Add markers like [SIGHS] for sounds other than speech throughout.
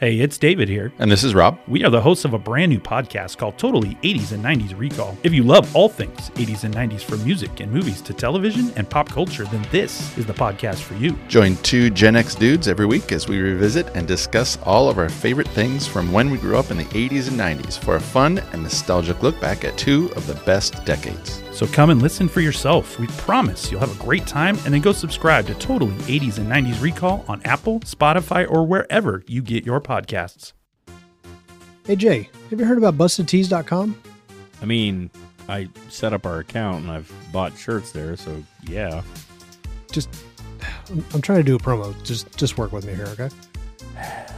Hey, it's David here. And this is Rob. We are the hosts of a brand new podcast called Totally 80s and 90s Recall. If you love all things 80s and 90s from music and movies to television and pop culture, then this is the podcast for you. Join two Gen X dudes every week as we revisit and discuss all of our favorite things from when we grew up in the 80s and 90s for a fun and nostalgic look back at two of the best decades. So come and listen for yourself. We promise you'll have a great time and then go subscribe to Totally 80s and 90s Recall on Apple, Spotify, or wherever you get your podcasts. Hey Jay, have you heard about BustedTees.com? I mean, I set up our account and I've bought shirts there, so yeah. Just, I'm, I'm trying to do a promo. Just, just work with me here, okay? [SIGHS]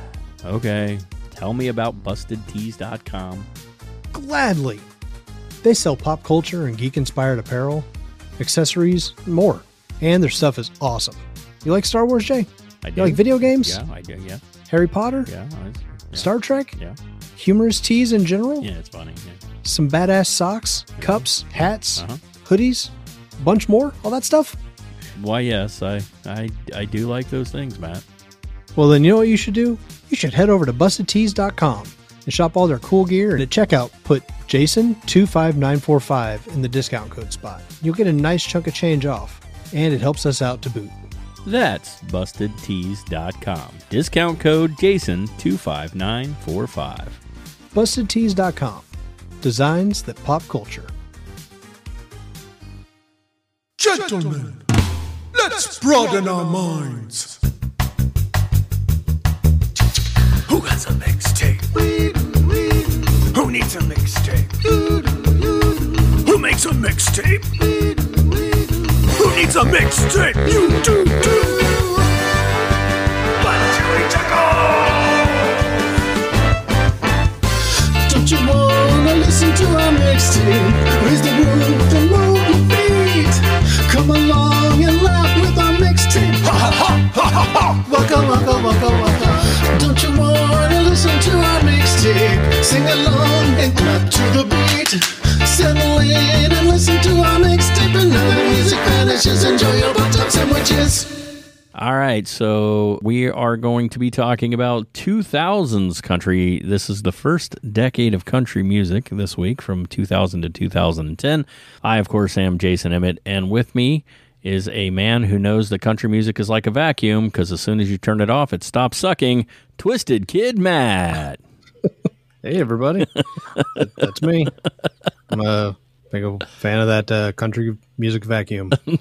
Okay. Tell me about BustedTees.com. Gladly. They sell pop culture and geek inspired apparel, accessories, and more. And their stuff is awesome. You like Star Wars, Jay? I do. You like video games? Yeah, I do. Yeah, Harry Potter? yeah, yeah. Star Trek? Yeah, Humorous tees in general? yeah, it's funny. Yeah. Some badass socks, cups, hats, Uh-huh. hoodies, bunch more, all that stuff? Why, yes, I, I, I do like those things, Matt. Well, then you know what you should do? You should head over to bustedtees.com and shop all their cool gear. And at checkout, put Jason25945 in the discount code spot. You'll get a nice chunk of change off, and it helps us out to boot. That's BustedTees.com. Discount code Jason25945. Bustedtees.com. Designs that pop culture. Gentlemen, let's broaden our minds. Who has a mixtape? Needs a mixtape? Who makes a mixtape? Who needs a mixtape? You do, do. But you to Don't you wanna listen to our mixtape? Raise the roof and move your feet. Come along ha. Waka waka waka waka. Don't you wanna listen to our mixtape? Sing along and clap to the beat. Settle in and listen to our mixtape. And now the music vanishes. Enjoy your butt sandwiches. All right, so we are going to be talking about 2000s country. This is the first decade of country music this week from 2000 to 2010. I, of course, am Jason Emmett, and with me is a man who knows that country music is like a vacuum because as soon as you turn it off, it stops sucking. Twisted Kid Matt. [LAUGHS] Hey, everybody. That's me. I'm a big fan of that uh, country music vacuum. [LAUGHS]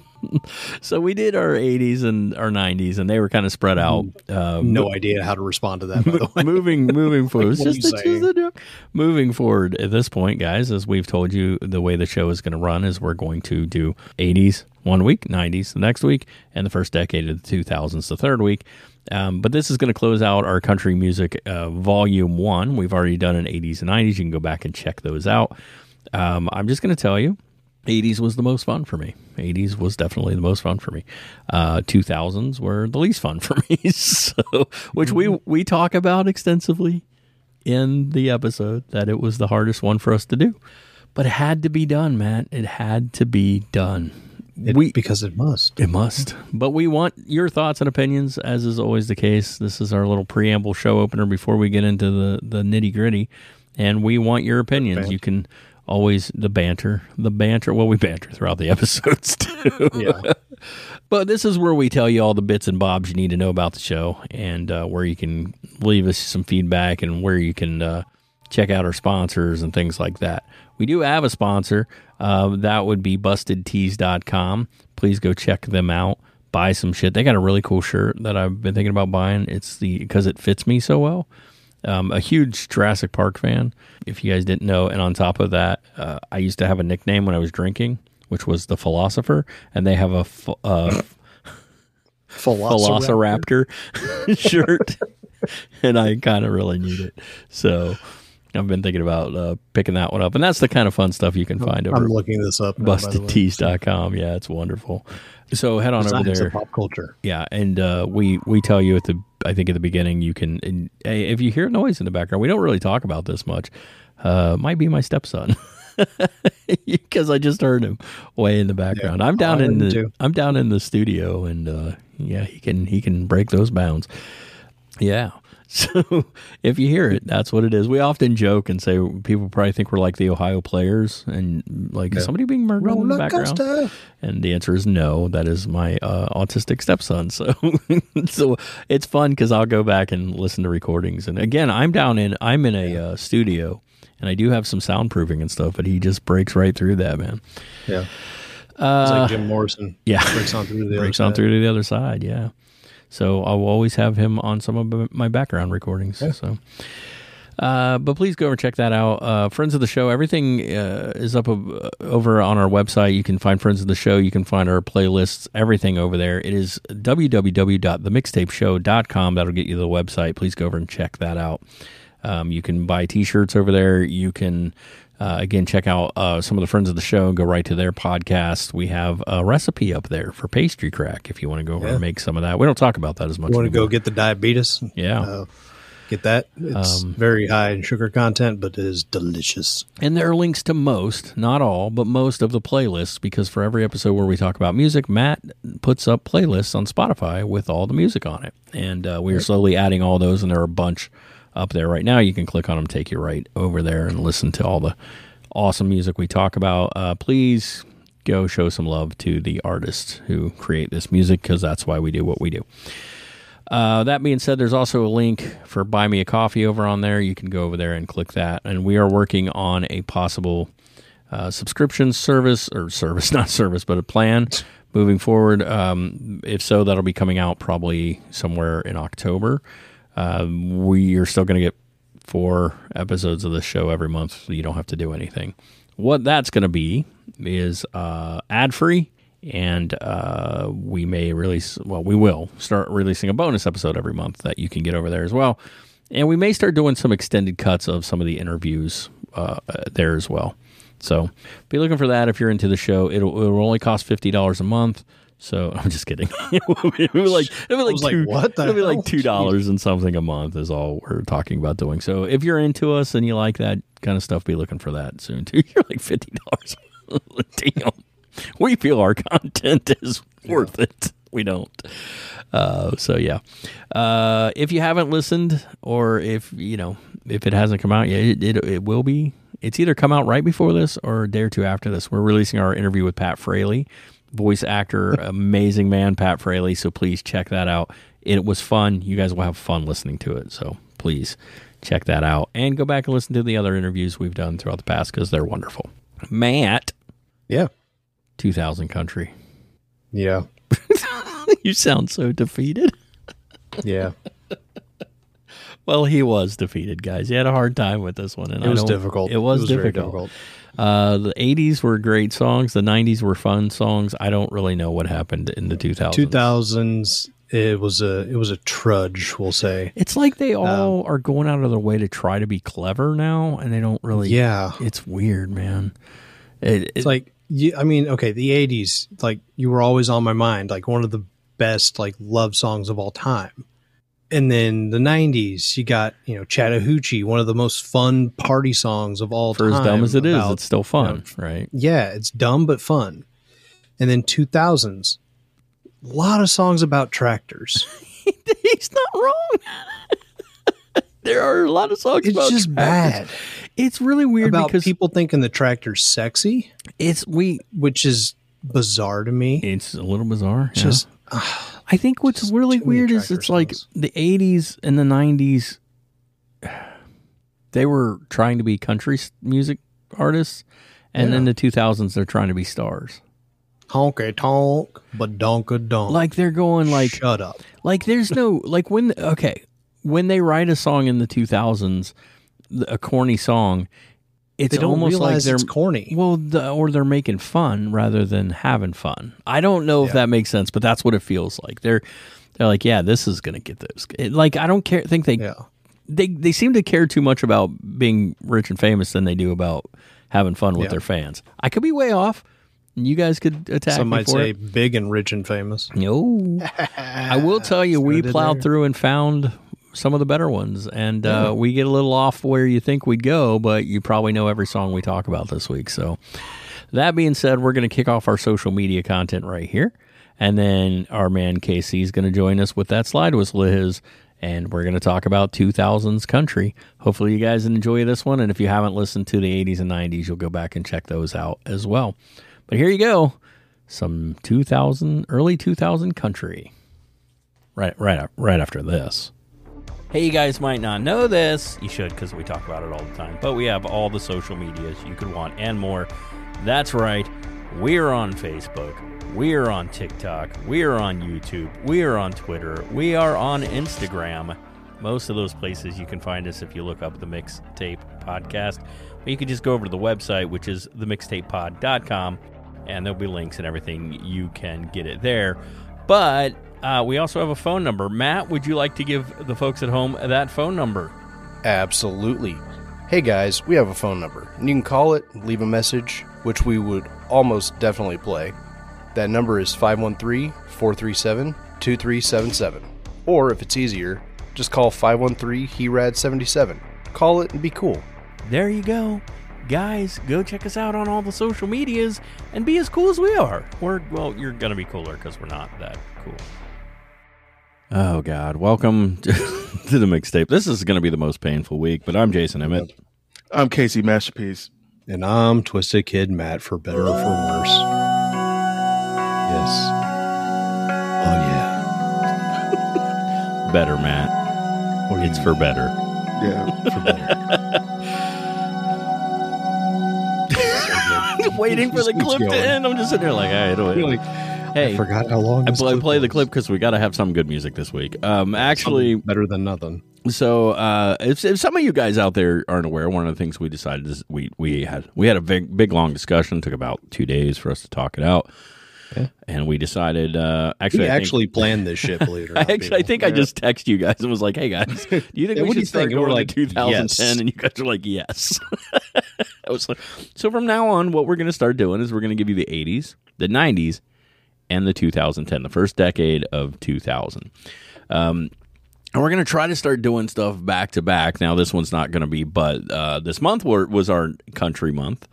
So we did our 80s and our 90s, and they were kind of spread out. Uh, No idea how to respond to that, by the way. moving [LAUGHS] moving forward. It's just, a- just a joke. Moving forward at this point, guys, as we've told you, the way the show is going to run is we're going to do 80s one week, 90s the next week, and the first decade of the 2000s the third week. Um, but this is going to close out our country music uh, volume one. We've already done an 80s and 90s. You can go back and check those out. Um, I'm just going to tell you 80s was the most fun for me. 80s was definitely the most fun for me. Uh, 2000s were the least fun [LAUGHS] for me. so, which we we talk about extensively in the episode that it was the hardest one for us to do. But it had to be done, Matt. It had to be done. It- we because it must. it must. But we want your thoughts and opinions, as is always the case. This is our little preamble show opener before we get into the, the nitty gritty. And we want your opinions. You can always, the banter, the banter. Well, we banter throughout the [LAUGHS] episodes too. Yeah. But this is where we tell you all the bits and bobs you need to know about the show and uh, where you can leave us some feedback and where you can uh, check out our sponsors and things like that. We do have a sponsor. Uh, that would be bustedtees.com. Please go check them out. Buy some shit. They got a really cool shirt that I've been thinking about buying. It's the because it fits me so well. Um, a huge Jurassic Park fan, if you guys didn't know. And on top of that, uh, I used to have a nickname when I was drinking, which was the Philosopher. And they have a ph- uh, [LAUGHS] Velociraptor [LAUGHS] shirt, [LAUGHS] and I kind of really need it. So I've been thinking about uh, picking that one up, and that's the kind of fun stuff you can find over I'm looking this up. now, by the bustedtees.com. Yeah, it's wonderful. So head on over there. pop culture. Yeah, and uh, we we tell you at the I think at the beginning you can and, hey, if you hear noise in the background, we don't really talk about this much. Uh, might be my stepson [LAUGHS] because I just heard him way in the background. I'm down in the too. I'm down in the studio, and uh, yeah, he can he can break those bounds. Yeah. So [LAUGHS] if you hear it, that's what it is. We often joke and say people probably think we're like the Ohio players and like is somebody being murdered in the background. coaster. And the answer is no. That is my uh, autistic stepson. So, [LAUGHS] so it's fun because I'll go back and listen to recordings. And again, I'm down in I'm in a uh, studio, and I do have some soundproofing and stuff. But he just breaks right through that, man. Yeah. it's like Jim Morrison. Yeah, Breaks on through the [LAUGHS] breaks other on side. through to the other side. Yeah. So I will always have him on some of my background recordings. So. Uh, but please go over and check that out. Uh, friends of the show, everything uh, is up uh, over on our website. You can find friends of the show. You can find our playlists, everything over there. It is www.themixtapeshow.com. That'll get you to the website. Please go over and check that out. Um, you can buy T-shirts over there. You can uh, again check out uh, some of the friends of the show. Go right to their podcast. We have a recipe up there for pastry crack. If you want to go over and make some of that, we don't talk about that as much. You want to go get the diabetes? Yeah. Uh, get that. It's Um, very high in sugar content, but it is delicious. And there are links to most, not all, but most of the playlists because for every episode where we talk about music, Matt puts up playlists on Spotify with all the music on it. And uh, we are slowly adding all those, and there are a bunch up there right now. You can click on them, take you right over there, and listen to all the awesome music we talk about. Uh, please go show some love to the artists who create this music because that's why we do what we do. Uh, that being said, there's also a link for Buy Me a Coffee over on there. You can go over there and click that. And we are working on a possible uh, subscription service or service, [LAUGHS] not service, but a plan moving forward. Um, if so, that'll be coming out probably somewhere in October. Uh, we are still going to get four episodes of the show every month, so you don't have to do anything. What that's going to be is uh, ad free, and uh, we may release. Well, we will start releasing a bonus episode every month that you can get over there as well, and we may start doing some extended cuts of some of the interviews uh, there as well. So be looking for that if you're into the show. It'll, only cost fifty dollars a month. So [LAUGHS] I'm just kidding. [LAUGHS] it'll be like it'll be like, was like, two, what it'll be like two [LAUGHS] dollars and something a month is all we're talking about doing. So if you're into us and you like that kind of stuff, be looking for that soon too. You're like fifty dollars. Damn, we feel our content is worth it. We don't. Uh, so yeah, uh, if you haven't listened, or if you know if it hasn't come out yet, it, it it will be. It's either come out right before this or a day or two after this. We're releasing our interview with Pat Fraley, voice actor, [LAUGHS] amazing man, Pat Fraley. So please check that out. It was fun. You guys will have fun listening to it. So please check that out and go back and listen to the other interviews we've done throughout the past because they're wonderful. Matt, Yeah. 2000 Country. Yeah. [LAUGHS] you sound so defeated. Yeah. [LAUGHS] Well, he was defeated, guys. He had a hard time with this one, and It I was difficult. It was, very difficult. Uh, the '80s were great songs. The '90s were fun songs. I don't really know what happened in the 2000s. 2000s, it was a it was a trudge, we'll say. It's like they Um, all are going out of their way to try to be clever now, and they don't really. Yeah. it's weird, man. It, it- It's like you, I mean, okay, the 80s, like you were always on my mind, like one of the best like love songs of all time. And then the 90s, you got, you know, Chattahoochee, one of the most fun party songs of all for time. as dumb as it is, about- it's still fun, right? yeah, it's dumb but fun. And then 2000s, a lot of songs about tractors. [LAUGHS] He's not wrong. [LAUGHS] there are a lot of songs It's about just tractors. bad. It's really weird about because people thinking the tractor's sexy, it's we. which is bizarre to me. It's a little bizarre. yeah. Just I think what's really weird is it's like the 80s and the 90s they were trying to be country music artists and then the 2000s they're trying to be stars. honky tonk, but donka donk. Like they're going like shut up. like there's no like when okay, when they write a song in the 2000s, a corny song, it's They almost like they're corny. Well, the, or they're making fun rather than having fun. I don't know if that makes sense, but that's what it feels like. They're they're like, yeah, this is gonna get those. It, like I don't care. Think they Yeah. they they seem to care too much about being rich and famous than they do about having fun with Yeah. their fans. I could be way off. You guys could attack Some me might say it. big and rich and famous. No, I will [LAUGHS] tell you, we plowed there. through and found some of the better ones, and uh, we get a little off where you think we'd go, but you probably know every song we talk about this week. So, that being said, we're going to kick off our social media content right here, and then our man Casey is going to join us with that slide whistle of his, and we're going to talk about 2000s country. Hopefully, you guys enjoy this one. And if you haven't listened to the 80s and 90s, you'll go back and check those out as well. But here you go some 2000, early 2000 country. Right, right, right after this. Hey, you guys might not know this. You should because we talk about it all the time. But we have all the social medias you could want and more. That's right. We're on Facebook. We're on TikTok. We're on YouTube. We're on Twitter. We are on Instagram. Most of those places you can find us if you look up the Mixtape Podcast. But you can just go over to the website, which is themixtapepod.com, and there'll be links and everything. You can get it there. But uh, we also have a phone number. Matt, would you like to give the folks at home that phone number? Absolutely. Hey guys, we have a phone number, and you can call it, leave a message, which we would almost definitely play. That number is 513 437 2377. Or if it's easier, just call 513 HERAD 77. Call it and be cool. There you go. Guys, go check us out on all the social medias and be as cool as we are. We're, well, you're going to be cooler because we're not that cool. Oh, God. Welcome to, [LAUGHS] to the mixtape. This is going to be the most painful week, but I'm Jason Emmett. I'm Casey Masterpiece. And I'm Twisted Kid Matt for better or for worse. Yes. Oh yeah. [LAUGHS] Better, Matt. Or it's for better. Yeah. For better. [LAUGHS] Waiting for the clip to end. I'm just sitting there like, all right, wait. You're like, hey, I forgot how long. I this play, clip play the clip because we got to have some good music this week. Um, actually, Something better than nothing. So, uh, if, if some of you guys out there aren't aware, one of the things we decided is we we had we had a big big long discussion. Took about two days for us to talk it out, Yeah. and we decided. Uh, actually, We I think- actually planned this shit, believe it or [LAUGHS] I actually, I people. think I just texted you guys and was like, "Hey guys, [LAUGHS] do you think Yeah, we what do should you start think? And we're going like, to 2010?" yes. And you guys are like, "Yes." [LAUGHS] I was like, so from now on, what we're going to start doing is we're going to give you the 80s, the 90s, and the 2010, the first decade of 2000. Um, and we're going to try to start doing stuff back to back. Now, this one's not going to be, but uh, this month was our country month.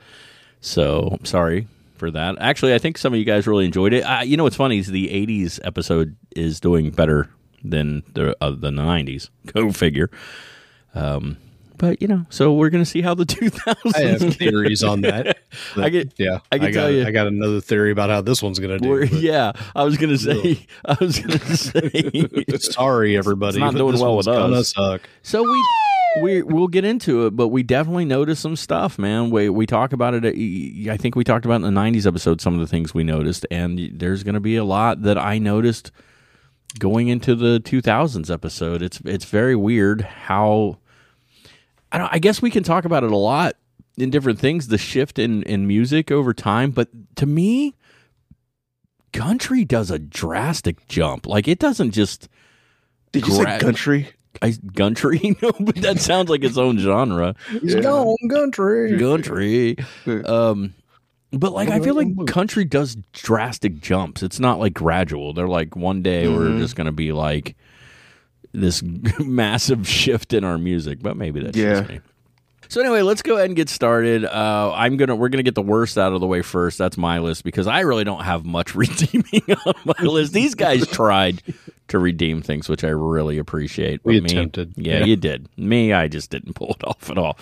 So sorry for that. Actually, I think some of you guys really enjoyed it. Uh, you know what's funny is the '80s episode is doing better than the uh, the '90s. [LAUGHS] Go figure. Um, but you know, so we're gonna see how the [LAUGHS] 2000s. I have [LAUGHS] theories on that. I get- yeah. I can got, tell you- I got another theory about how this one's gonna do. Yeah, I was gonna say. I was gonna [LAUGHS] say. Sorry, everybody. It's not doing well with us. Gonna suck. So we we we'll get into it, but we definitely noticed some stuff, man. We we talk about it. uh, I think we talked about in the '90s episode some of the things we noticed, and there's going to be a lot that I noticed going into the 2000s episode. It's it's very weird how I don't. I guess we can talk about it a lot in different things. The shift in in music over time, but to me, country does a drastic jump. Like it doesn't just. Did you say country? I country, [LAUGHS] no, but that sounds like its own genre. He's gone country. Country, um, but like I feel like [LAUGHS] country does drastic jumps. It's not like gradual. They're like one day we're just gonna be like this [LAUGHS] massive shift in our music, but maybe that's Yeah. just me. So anyway, let's go ahead and get started. Uh, I'm gonna we're gonna get the worst out of the way first. That's my list because I really don't have much [LAUGHS] redeeming on my list. These guys [LAUGHS] tried to redeem things, which I really appreciate. We me- attempted. Yeah, Yeah. you did. Me, I just didn't pull it off at all.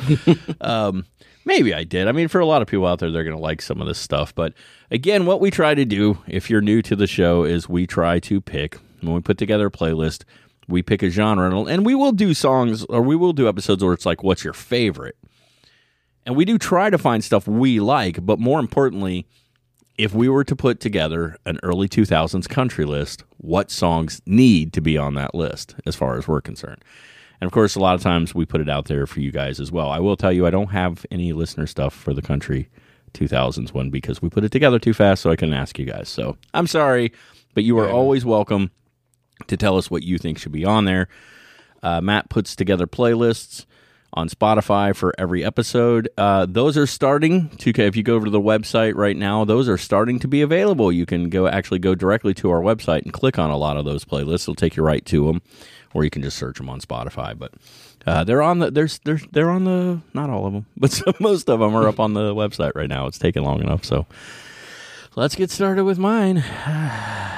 um, maybe I did. I mean, for a lot of people out there, they're gonna like some of this stuff. But again, what we try to do, if you're new to the show, is we try to pick when we put together a playlist. We pick a genre, and we will do songs, or we will do episodes where it's like, "What's your favorite?" And we do try to find stuff we like, but more importantly, if we were to put together an early 2000s country list, what songs need to be on that list as far as we're concerned? And of course, a lot of times we put it out there for you guys as well. I will tell you, I don't have any listener stuff for the country 2000s one because we put it together too fast, so I couldn't ask you guys. So I'm sorry, but you are always welcome to tell us what you think should be on there. Uh, Matt puts together playlists on Spotify for every episode. Uh, those are starting to. If you go over to the website right now, those are starting to be available. You can go actually go directly to our website and click on a lot of those playlists. It'll take you right to them, or you can just search them on Spotify. But uh, they're on the there's they're they're on the not all of them, [LAUGHS] but some, most of them are up on the website right now. It's taking long enough, so let's get started with mine. [SIGHS]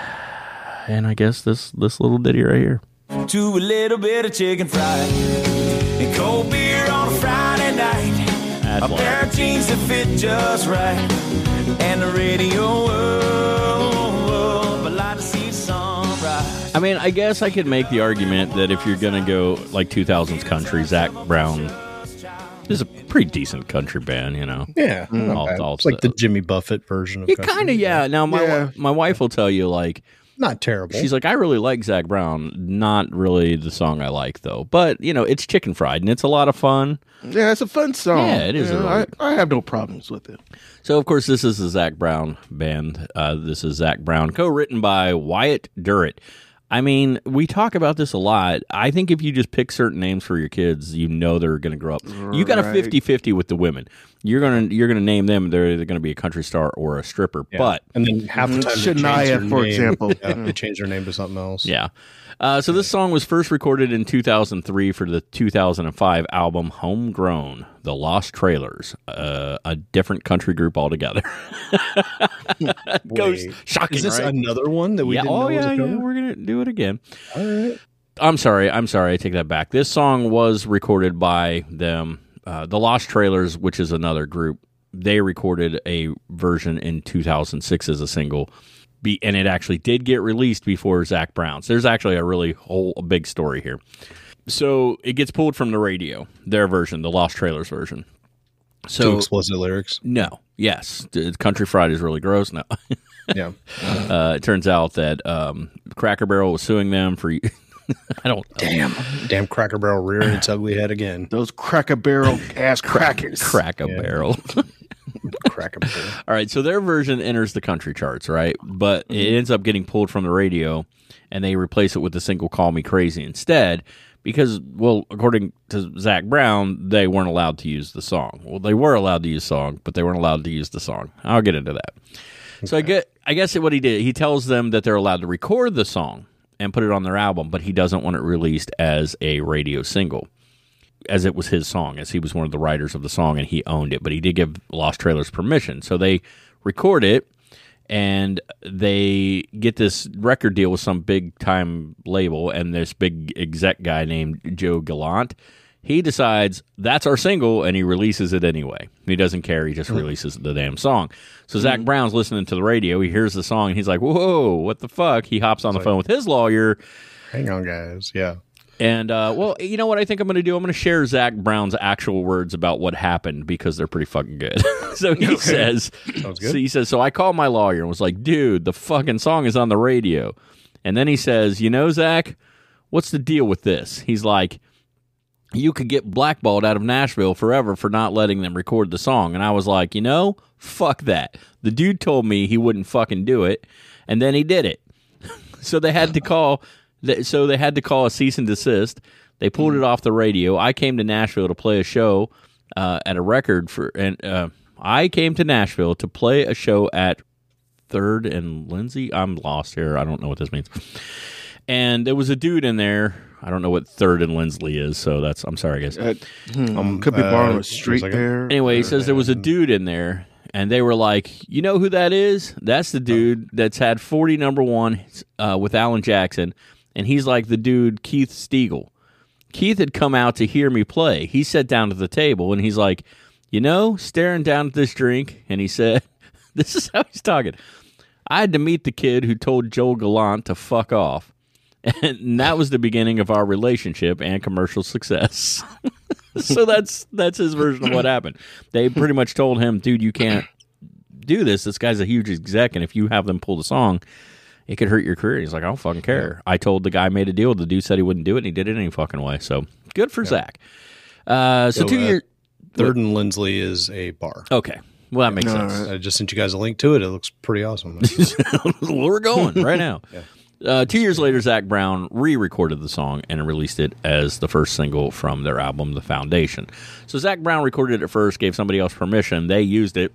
And I guess this this little ditty right here. to a little bit of chicken fried and cold beer on a Friday night. That's a pair of jeans that fit just right, and the radio. Oh, I like to see sunrise. I mean, I guess I could make the argument that if you're gonna go like 2000s country, Zac Brown is a pretty decent country band, you know. Yeah, not All- bad. all it's like the. Jimmy Buffett version of Yeah, country. kind of, yeah. Now my Yeah. my wife will tell you like Not terrible. she's like I really like Zac Brown, not really the song I like though. But you know, it's chicken fried and it's a lot of fun. Yeah, it's a fun song. Yeah, it is You a know, really- I, I have no problems with it. So of course this is the Zac Brown band. Uh, this is Zac Brown, co-written by Wyatt Durrett. I mean, we talk about this a lot. I think if you just pick certain names for your kids, you know they're going to grow up. You got a Right. 50-50 with the women. You're going to you're going to name them they're either going to be a country star or a stripper. Yeah. But and then half the time change Shania, their for name. example. Yeah, they change their name to something else. Yeah. Uh, so this song was first recorded in 2003 for the 2005 album Homegrown, The Lost Trailers, uh, a different country group altogether. [LAUGHS] Goes shocking, Is this right? another one that we yeah, didn't oh know was yeah, yeah, we're gonna do it again. All right. I'm sorry, I'm sorry, I take that back. This song was recorded by them, uh, the Lost Trailers, which is another group. They recorded a version in 2006 as a single, be, and it actually did get released before Zac Brown's. There's actually a really whole a big story here. So it gets pulled from the radio, their version, the Lost Trailers version. So Too So explicit lyrics. no, yes, Country Fried is really gross. No, Yeah. [LAUGHS] uh, it turns out that um, Cracker Barrel was suing them for. [LAUGHS] I don't. Damn. Damn Cracker Barrel rearing its ugly head again. [LAUGHS] Those cracker barrel ass crackers. Crack a Yeah. barrel. [LAUGHS] Cracker Barrel. All right, so their version enters the country charts, right? But it mm-hmm. ends up getting pulled from the radio, and they replace it with the single "Call Me Crazy" instead, because, well, according to Zac Brown, they weren't allowed to use the song. Well, they were allowed to use the song, but they weren't allowed to use the song. I'll get into that. So I get, I guess what he did, he tells them that they're allowed to record the song and put it on their album, but he doesn't want it released as a radio single as it was his song, as he was one of the writers of the song and he owned it. But he did give Lost Trailers permission. So they record it and they get this record deal with some big time label and this big exec guy named Joe Galante. He decides that's our single and he releases it anyway. He doesn't care. He just releases the damn song. So Zac Brown's listening to the radio. He hears the song and he's like, whoa, what the fuck? He hops on the phone with his lawyer Hang on, guys. Yeah. and uh, well, you know what I think I'm going to do? I'm going to share Zac Brown's actual words about what happened because they're pretty fucking good. [LAUGHS] so he says, Sounds good. so he says, so I called my lawyer and was like, dude, the fucking song is on the radio. And then he says, you know, Zach, what's the deal with this? He's like, you could get blackballed out of Nashville forever for not letting them record the song. And I was like, you know, fuck that. The dude told me he wouldn't fucking do it, and then he did it. [LAUGHS] so they had to call. So they had to call a cease and desist. They pulled it off the radio. I came to Nashville to play a show uh, at a record for, and uh, I came to Nashville to play a show at Third and Lindsley. I'm lost here. I don't know what this means. And there was a dude in there. I don't know what Third and Lindsley is, so that's. I'm sorry, guys. Uh, Um, could be uh, borrowing a street second. there. Anyway, he says there was a dude in there, and they were like, "You know who that is? That's the dude that's had 40 number one uh, with Alan Jackson, and he's like the dude Keith Stegall. Keith had come out to hear me play. He sat down at the table, and he's like, you know, staring down at this drink, and he said, [LAUGHS] "This is how he's talking." I had to meet the kid who told Joel Galante to fuck off. And that was the beginning of our relationship and commercial success. [LAUGHS] so that's that's his version of what happened. They pretty much told him, "Dude, you can't do this. This guy's a huge exec, and if you have them pull the song, it could hurt your career." He's like, "I don't fucking care." I told the guy I made a deal. The dude said he wouldn't do it, and he did it any fucking way. So good for Zac. Uh, so, So, two uh, years. Third and Lindsley is a bar. Okay, well that makes All sense. I just sent you guys a link to it. It looks pretty awesome. [LAUGHS] We're going right now. [LAUGHS] Uh, two years later, Zac Brown re-recorded the song and released it as the first single from their album, The Foundation. So Zac Brown recorded it first, gave somebody else permission. They used it.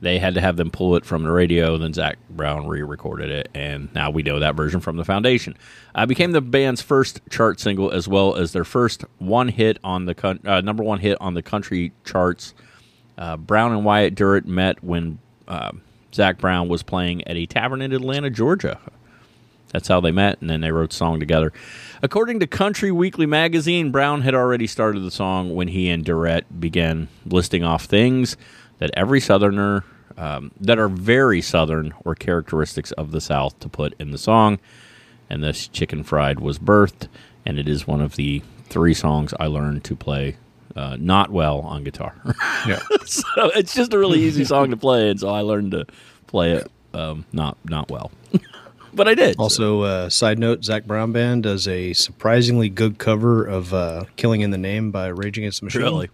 They had to have them pull it from the radio. Then Zac Brown re-recorded it, and now we know that version from The Foundation. Uh, became the band's first chart single, as well as their first one hit on the uh, number one hit on the country charts. Uh, Brown and Wyatt Durrett met when uh, Zac Brown was playing at a tavern in Atlanta, Georgia. That's how they met, and then they wrote the song together. According to Country Weekly magazine, Brown had already started the song when he and Durrett began listing off things that every Southerner, um, that are very Southern or characteristics of the South, to put in the song. And this Chicken Fried was birthed, and it is one of the three songs I learned to play uh, not well on guitar. [LAUGHS] Yeah. so it's just a really easy song to play, and so I learned to play it um, not not well. [LAUGHS] but I did. Also, uh, side note: Zac Brown Band does a surprisingly good cover of uh, "Killing in the Name" by Rage Against the Machine. Really?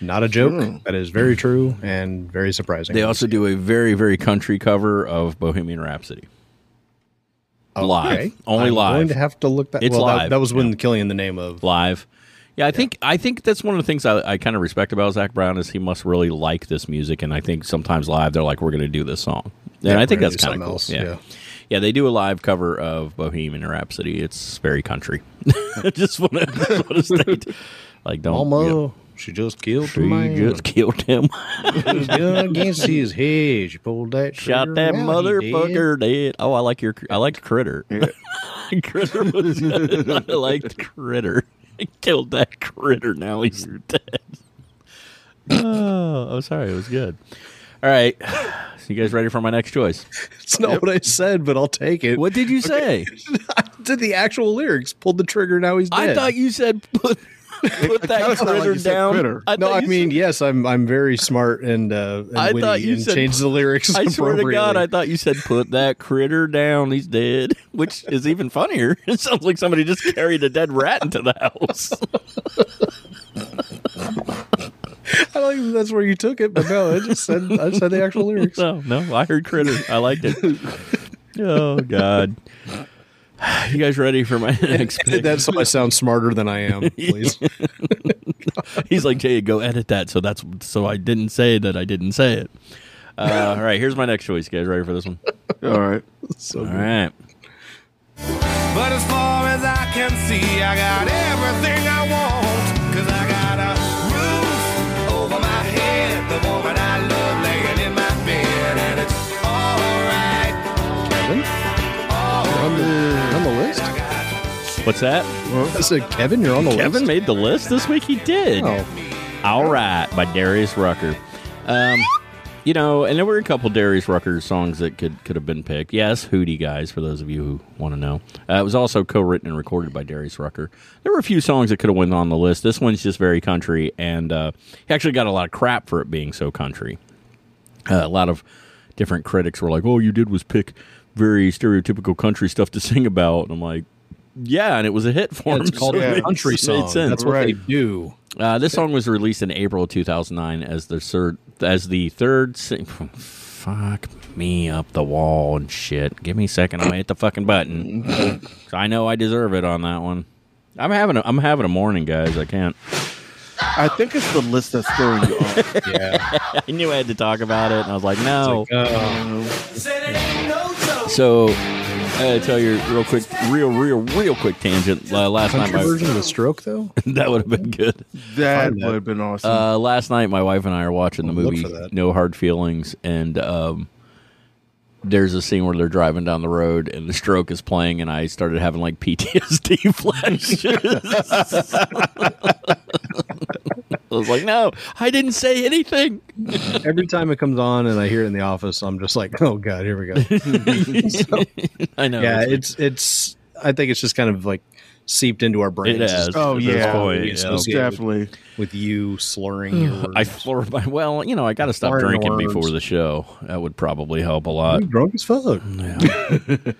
Not a joke. That is very true and very surprising. They also do a very, very country cover of Bohemian Rhapsody. live. Only I'm live. Going to have to look that. It's well, live, That, was when yeah. "Killing in the Name" of Live. Yeah, I think I think that's one of the things I, I kind of respect about Zac Brown is he must really like this music, and I think sometimes live they're like, we're going to do this song, and Yeah, I think that's kind of cool. something Yeah. else, yeah, they do a live cover of Bohemian Rhapsody. It's very country. [LAUGHS] just want to state, like, don't Mama. She just killed She man. just killed him. [LAUGHS] gun against his head. She pulled that. Shot that dead. motherfucker dead. Oh, I like your. I liked Critter. [LAUGHS] critter was. I liked Critter. I killed that critter. Now he's dead. [COUGHS] Oh, I'm sorry. It was good. All right. [SIGHS] So you guys ready for my next choice? It's not what I said, but I'll take it. What did you say? [LAUGHS] I did the actual lyrics. Pulled the trigger. Now he's dead. I thought you said put [LAUGHS] put that kinda like critter down. critter. I no, I mean, said- yes, I'm I'm very smart and uh, and I witty thought you and said- changed the lyrics. I swear to God, I thought you said put that critter down. He's dead, which is even funnier. [LAUGHS] It sounds like somebody just carried a dead rat into the house. [LAUGHS] I don't even that's where you took it, but no, I just said I just said the actual [LAUGHS] lyrics. No, no, I heard critter. I liked it. [LAUGHS] Oh God. You guys ready for my next pick? That's so I sound smarter than I am. Please, He's like, Jay, go edit that. So that's so I didn't say that I didn't say it. Uh, all right, here's my next choice. Guys ready for this one? All right. so All right. But as far as I can see, I got everything I want. What's that? I said Kevin, you're on the Kevin list. made the list this week. He did. Oh, All right, by Darius Rucker. Um, you know, and there were a couple Darius Rucker songs that could could have been picked. Yes, Hootie guys, for those of you who want to know. Uh, it was also co-written and recorded by Darius Rucker. There were a few songs that could have went on the list. This one's just very country, and uh, he actually got a lot of crap for it being so country. Uh, a lot of different critics were like, "Oh, you did was pick very stereotypical country stuff to sing about." And I'm like, "Yeah," and it was a hit for him. [LAUGHS] it's called so it a country made song. sense. That's what they do. Uh, this song was released in April of 2009 as the third, as the third. Sing- [LAUGHS] Fuck me up the wall and shit. Give me a second. I'm gonna hit the fucking button. [LAUGHS] I know I deserve it on that one. I'm having a, I'm having a morning, guys. I can't. I think it's the list that's throwing you off. Yeah. I knew I had to talk about it, and I was like, no. Uh, Said it ain't no joke. so I gotta tell you real quick, real, real, real quick tangent. Uh, last night, my, version of the stroke, though. [LAUGHS] that would have been good. That would have been awesome. Uh, last night, my wife and I are watching the I'll look movie. No Hard Feelings, and um, there's a scene where they're driving down the road, and the stroke is playing, and I started having like PTSD [LAUGHS] flashes. [LAUGHS] I was like, "No, I didn't say anything." [LAUGHS] Every time it comes on and I hear it in the office, I'm just like, oh god, here we go. [LAUGHS] I know. yeah, it's- it's it's. I think it's just kind of like seeped into our brains. It has. Oh, at this yeah. point, yeah. associate Definitely. with you slurring your words. I floored my well. You know, I got to stop Slurring drinking words. before the show. That would probably help a lot. You drunk as fuck. [LAUGHS]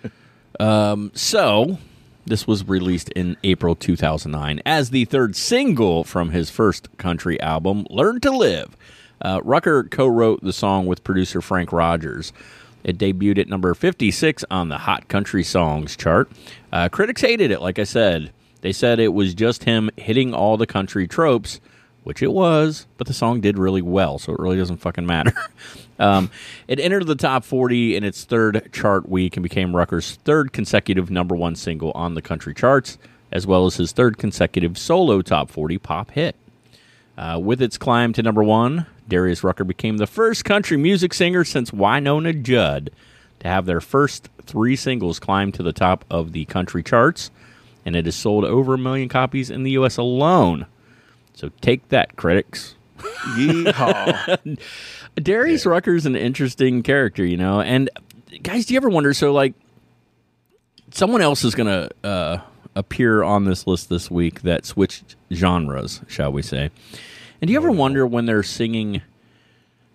Um, so this was released in April 2009 as the third single from his first country album, Learn to Live. Uh, Rucker co-wrote the song with producer Frank Rogers. It debuted at number 56 on the Hot Country Songs chart. Uh, critics hated it, like I said. They said it was just him hitting all the country tropes, which it was, but the song did really well, so it really doesn't fucking matter. [LAUGHS] um, it entered the top 40 in its third chart week and became Rucker's third consecutive number one single on the country charts, as well as his third consecutive solo top 40 pop hit. Uh, with its climb to number one, Darius Rucker became the first country music singer since Wynonna Judd to have their first three singles climb to the top of the country charts, and it has sold over a million copies in the U.S. alone. So take that, critics. Yeehaw. [LAUGHS] Darius Rucker's an interesting character, you know. And guys, do you ever wonder? So, like, someone else is going to uh, appear on this list this week that switched genres, shall we say? And do you ever wonder when they're singing?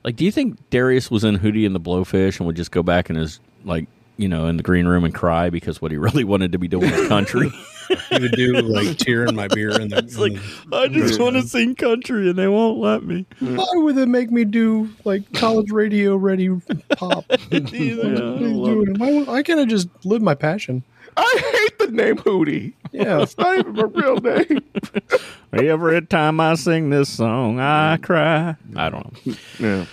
Like, do you think Darius was in Hootie and the Blowfish and would just go back in his like, you know, in the green room and cry because what he [LAUGHS] really wanted to be doing was country? [LAUGHS] He would do like tear in my beer and then it's like I just want to sing country and they won't let me. Mm. why would they make me do like college radio ready pop? [LAUGHS] What are they doing? Why, why can't I just live my passion? I hate the name Hootie. Yeah, It's not even my real name. [LAUGHS] Every time I sing this song, I cry. I don't know. Yeah.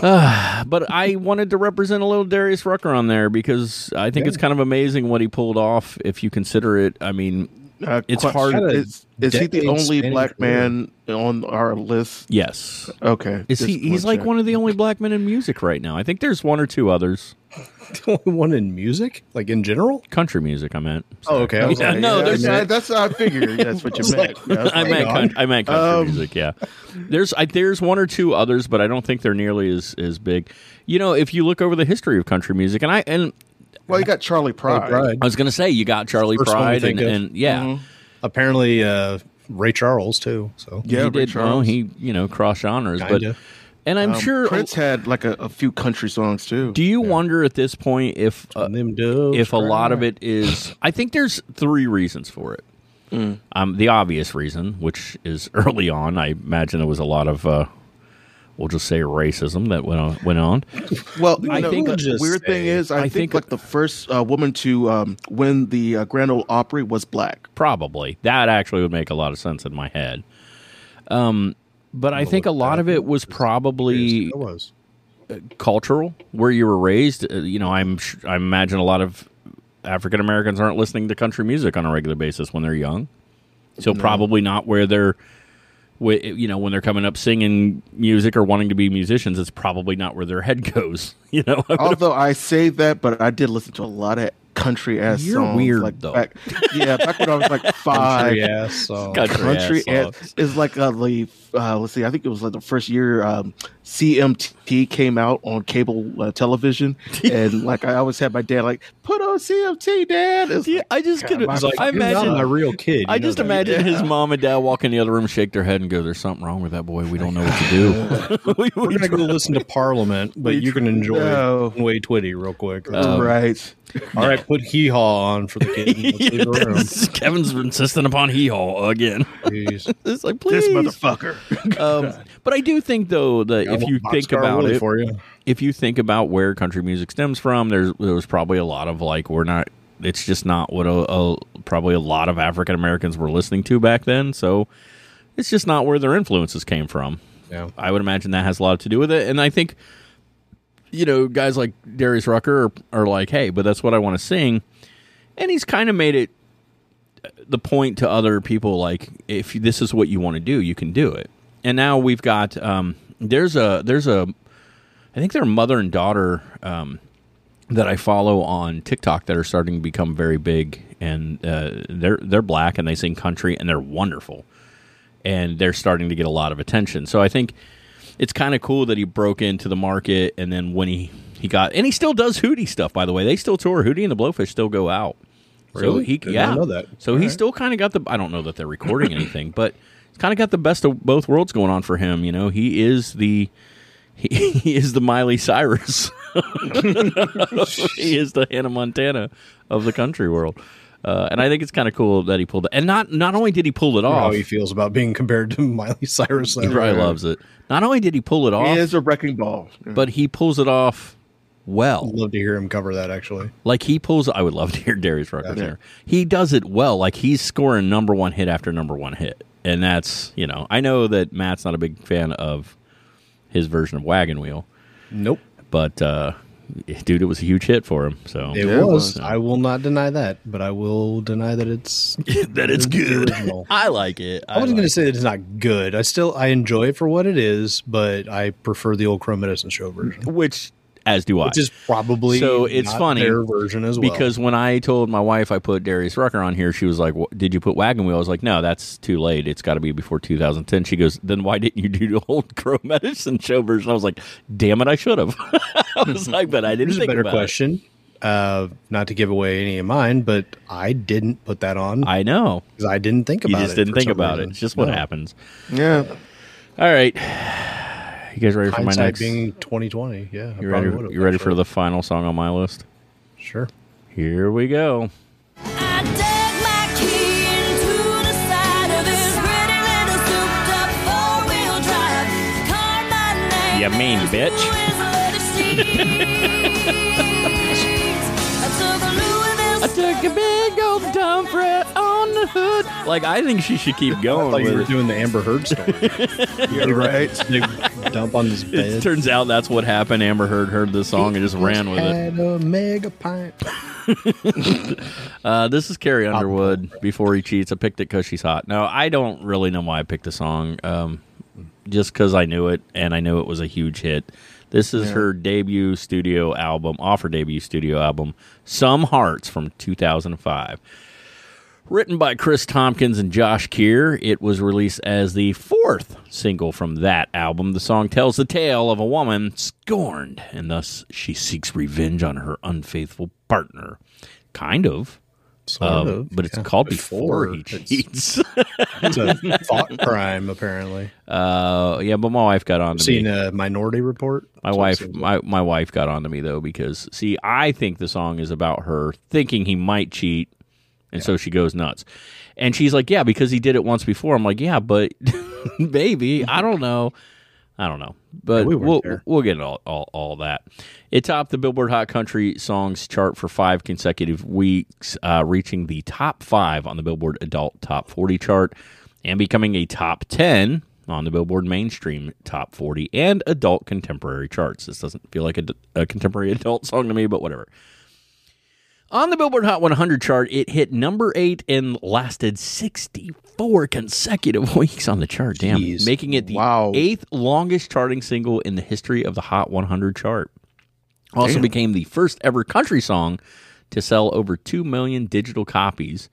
[SIGHS] But I wanted to represent a little Darius Rucker on there because I think it's kind of amazing what he pulled off. If you consider it, I mean, Uh, It's hard- Is, is he the only spanning black career. man on our list? yes, Okay. is he? He's wanna like check. one of the only black men in music right now. I think there's one or two others [LAUGHS] the only one in music, like in general. country music. I meant. Oh, okay. I was Yeah, like, no, there's- yeah, that's I figured [LAUGHS] that's what you meant. Yeah, I was I like, meant, on. coun- I meant country Um, music. Yeah, there's I, there's one or two others, but I don't think they're nearly as as big. You know, if you look over the history of country music, and I and well, you got Charley Pride. Pride. I was going to say you got Charley First Pride and, think of. and yeah, Apparently, uh, Ray Charles too. So Yeah, he Ray did well. He you know cross genres, but Kinda. and I'm Um, sure. Prince had like a, a few country songs too. do you wonder at this point if uh, them doves if a lot of it is? I think there's three reasons for it. Mm. Um, the obvious reason, which is [LAUGHS] early on, I imagine there was a lot of. Uh, We'll just say racism that went on. Went on. Well, I know, think- the Just weird thing is, I, I think, think- like the first uh, woman to um, win the uh, Grand Ole Opry was black. Probably that actually would make a lot of sense in my head. Um, but I think a lot of it was probably It was. cultural, where you were raised. Uh, you know, I'm I imagine a lot of African Americans aren't listening to country music on a regular basis when they're young, so probably not where they're. You know, when they're coming up singing music or wanting to be musicians, it's probably not where their head [LAUGHS] goes. You know, Although I say that, but I did listen to a lot of country ass You're songs. weird, like though. Back, yeah, back when I was like [LAUGHS] five. Country ass. Country country ass is like uh, the uh, let's see, I think it was like the first year um, CMT came out on cable uh, television, [LAUGHS] and like I always had my dad like put on CMT, Dad. It's Yeah, like, I just could. Like, I imagine a real kid. I just that. imagine his mom and dad walk in the other room, shake their head, and go, "There's something wrong with that boy. We don't know what to do." we, [LAUGHS] We're we gonna go listen to Parliament, but you can enjoy No. Way Twitty real quick. Um, right. [LAUGHS] All right, put hee haw on for the kid. and the [LAUGHS] Kevin's insisting upon hee haw again. Jeez. [LAUGHS] It's like, please, This motherfucker. Um, but I do think, though, that if you think about it, for you. if you think about where country music stems from, there's there was probably a lot of like we're not. It's just not what a, a probably a lot of African Americans were listening to back then. So it's just not where their influences came from. Yeah. I would imagine that has a lot to do with it. And I think, you know, guys like Darius Rucker are, are like, hey, but that's what I want to sing. And he's kind of made it uh, the point to other people like, if this is what you want to do, you can do it. And now we've got, um, there's a, there's a, I think they're mother and daughter um, that I follow on TikTok that are starting to become very big, and uh, they're they're black and they sing country and they're wonderful, and they're starting to get a lot of attention. So I think it's kind of cool that he broke into the market, and then when he he got and he still does Hootie stuff. By the way, they still tour. Hootie and the Blowfish still go out. So Really? he Did yeah know that. So he's still kind of got the. I don't know that they're recording anything, but he's kind of got the best of both worlds going on for him. You know, he is the he, [LAUGHS] he is the Miley Cyrus. [LAUGHS] he is the Hannah Montana of the country world. Uh, and I think it's kind of cool that he pulled it. And not not only did he pull it How off, he he feels about being compared to [LAUGHS] Miley Cyrus. He probably loves it. Not only did he pull it off, He is a wrecking ball. but he pulls it off well. I'd love to hear him cover that. Actually, Like he pulls. I would love to hear Darius Rucker there. He does it well. Like he's scoring number one hit after number one hit, and that's you know I know that Matt's not a big fan of his version of Wagon Wheel, nope. but uh, dude, it was a huge hit for him. So It Yeah, was. was. I will not deny that, but I will deny that it's [LAUGHS] that it's the good. original. [LAUGHS] I like it. I wasn't like going to say that it's not good. I still I enjoy it for what it is, but I prefer the old Crow Medicine Show version. which as do I. which is probably So it's not funny their version as well. because when I told my wife I put Darius Rucker on here, she was like, "Did you put Wagon Wheel?" I was like, "No, that's too late. It's got to be before 2010." She goes, "Then why didn't you do the old Crow Medicine Show version?" I was like, "Damn it, I should have." [LAUGHS] I was like, "But I didn't here's a better about it." question. Uh, not to give away any of mine, but I didn't put that on I know because I didn't think about it. just didn't think some about it. It's just what happens. Yeah. All right, you guys ready for my Hindsight next? being 2020. Yeah, I you probably ready? would've, You ready for actually. the final song on my list? Sure. Here we go. I dug my key into the side of this pretty little souped-up four-wheel drive. Called my name You mean, bitch. [LAUGHS] took a big old dump right on the hood. Like I think she should keep I going thought you with were it. doing the Amber Heard story. [LAUGHS] You're right. Big dump on his It bed. turns out that's what happened. Amber Heard heard this song and just ran with it. Had a mega pint. [LAUGHS] Uh, this is Carrie Underwood before he cheats. I picked it because she's hot. No, I don't really know why I picked the song. Um, just because I knew it and I knew it was a huge hit. This is her debut studio album, off her debut studio album, Some Hearts from 2005. Written by Chris Tompkins and Josh Kear, it was released as the fourth single from that album. The song tells the tale of a woman scorned, and thus she seeks revenge on her unfaithful partner. Kind of. Sort Um, of, but it's yeah. called Before, He Cheats. [LAUGHS] It's a thought crime, apparently. uh, yeah, but my wife got on to Seen me. a Minority Report. My That's wife, my, my wife got on to me though because see, I think the song is about her thinking he might cheat, and so she goes nuts. And she's like, "Yeah, because he did it once before." I'm like, "Yeah, but [LAUGHS] maybe I don't know, I don't know." But we we'll there. we'll get all, all all that. It topped the Billboard Hot Country Songs chart for five consecutive weeks, uh, reaching the top five on the Billboard Adult Top 40 chart, and becoming a top ten on the Billboard Mainstream Top 40 and Adult Contemporary charts. This doesn't feel like a, a contemporary [LAUGHS] adult song to me, but whatever. On the Billboard Hot 100 chart, it hit number eight and lasted 64 consecutive [LAUGHS] weeks on the chart. Damn, Jeez. making it the Wow. eighth longest charting single in the history of the Hot 100 chart. Also Damn. became the first ever country song to sell over 2 million digital copies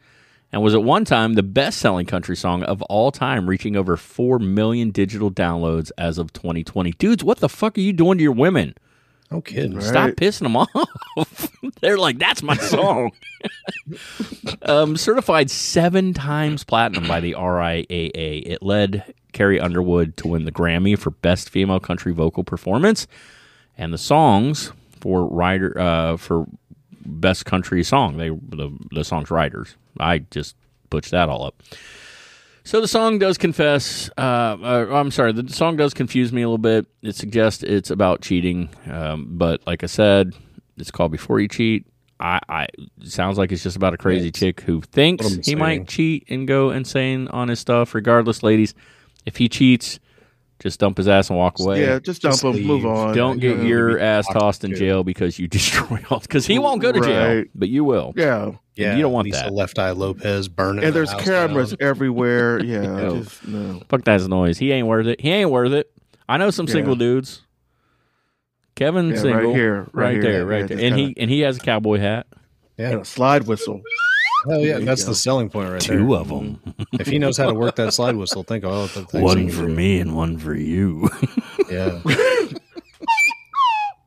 and was at one time the best selling country song of all time, reaching over 4 million digital downloads as of 2020. Dudes, what the fuck are you doing to your women? No kidding. Stop pissing them off. [LAUGHS] They're like, that's my [LAUGHS] song. um, certified seven times platinum by the RIAA. It led Carrie Underwood to win the Grammy for Best Female Country Vocal Performance, and the songs for writer uh, for Best Country Song. They the the song's writers. I just butched that all up. So the song does confess. Uh, uh, I'm sorry, the song does confuse me a little bit. It suggests it's about cheating, um, but like I said, it's called "Before You Cheat." I, I sounds like it's just about a crazy It's chick who thinks he might cheat and go insane on his stuff. Regardless, ladies, if he cheats, just dump his ass and walk away. Yeah, just dump Just him. Move on. Don't get Yeah. your ass tossed in jail because you [LAUGHS] destroy all. Because he won't go to jail, Right. but you will. Yeah. Yeah, you don't want Lisa that. Left Eye Lopes burning. And the there's house cameras down. everywhere. [LAUGHS] Yeah. No. Just, no. Fuck that noise. He ain't worth it. He ain't worth it. I know some Yeah. single dudes. Kevin Yeah, right here, right right, here. there, right yeah, there, and he kinda- and he has a cowboy hat. Yeah. And a slide whistle. Oh yeah, that's go. the selling point right Two there. of them, If he knows how to work that slide whistle, think oh, the things he one can for me and one for you. [LAUGHS] Yeah.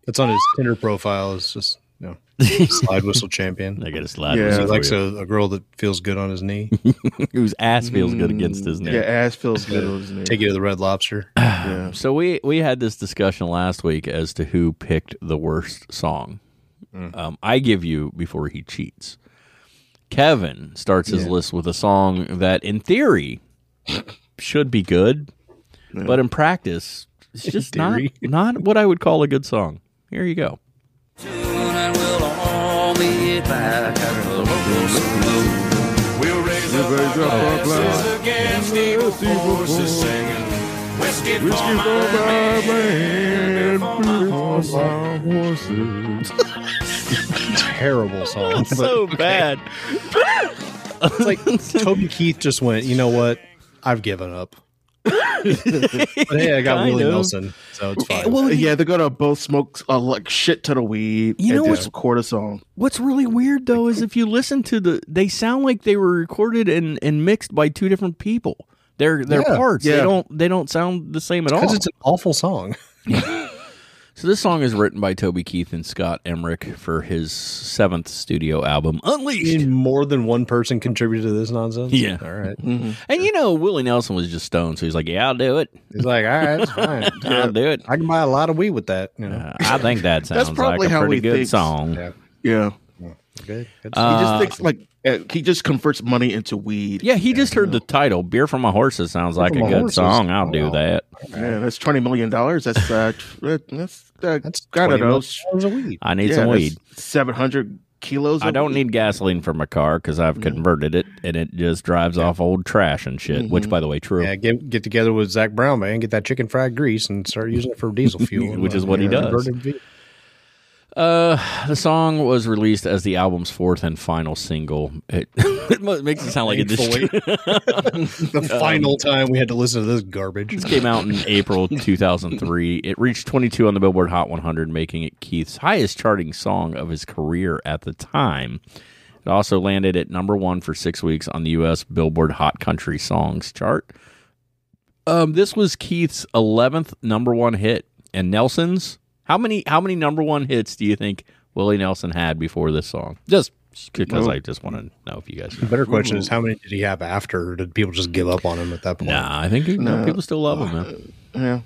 It's on his Tinder profile. It's just you know [LAUGHS] slide whistle champion. I got a slide Yeah. Whistle for likes a, a girl that feels good on his knee. [LAUGHS] whose ass feels good against his knee. Yeah, ass feels good. on his knee. Take you to the Red Lobster. [SIGHS] Yeah. So we we had this discussion last week as to who picked the worst song. Mm. Um, I give you before he cheats. Kevin starts his Yeah. list with a song that, in theory, should be good, but in practice, it's just not [LAUGHS] not what I would call a good song. Here you go. And we'll all be back after the local salute. We'll raise up our glasses [LAUGHS] again, steeple voices singing. Whiskey, for my man, and for my Terrible song. [LAUGHS] But So bad. it's like Toby Keith just went, you know what? I've given up. But hey, I got Kind Willie of. Nelson, so it's fine. Well, yeah, they're gonna both smoke a like shit ton of weed You know what's- just record a song. What's really weird though is if you listen to the, they sound like they were recorded and, and mixed by two different people. They're they're Yeah. parts. They don't they don't sound the same at all. because it's an awful song. [LAUGHS] So this song is written by Toby Keith and Scott Emerick for his seventh studio album, Unleashed. mean, more than one person contributed to this nonsense. Yeah. all right. And you know, Willie Nelson was just stoned, so he's like, "Yeah, I'll do it. He's like, all right, that's fine. [LAUGHS] I'll do it." I can buy a lot of weed with that. You know, Uh, I think that [LAUGHS] sounds like probably a how pretty good thinks. song. yeah, Yeah, good. good Uh, he just thinks like uh, he just converts money into weed. Yeah, he just heard the title, "Beer for My Horses." Sounds like a good Horses. song. I'll do that. Yeah, that's twenty million dollars. That's uh, tr- that's uh, That's I don't know. dollars of weed. I need Yeah, some weed. Seven hundred kilos. I don't weed. need gasoline for my car because I've converted it, and it just drives off old trash and shit. Which, by the way, true. Yeah, get get together with Zac Brown, man. Get that chicken fried grease and start using it for diesel [LAUGHS] fuel, Which is what he does. Converted ve- Uh, the song was released as the album's fourth and final single. It, [LAUGHS] it makes it sound like it just [LAUGHS] the final time we had to listen to this garbage. This came out in [LAUGHS] April 2003. It reached 22 on the Billboard Hot 100, making it Keith's highest charting song of his career at the time. It also landed at number one for six weeks on the U.S. Billboard Hot Country Songs chart. Um, this was Keith's 11th number one hit, and Nelson's. How many how many number one hits do you think Willie Nelson had before this song? Just because I just want to know if you guys The better question is how many did he have after? Did people just give up on him at that point? Nah, I think no, people still love him, man. Yeah,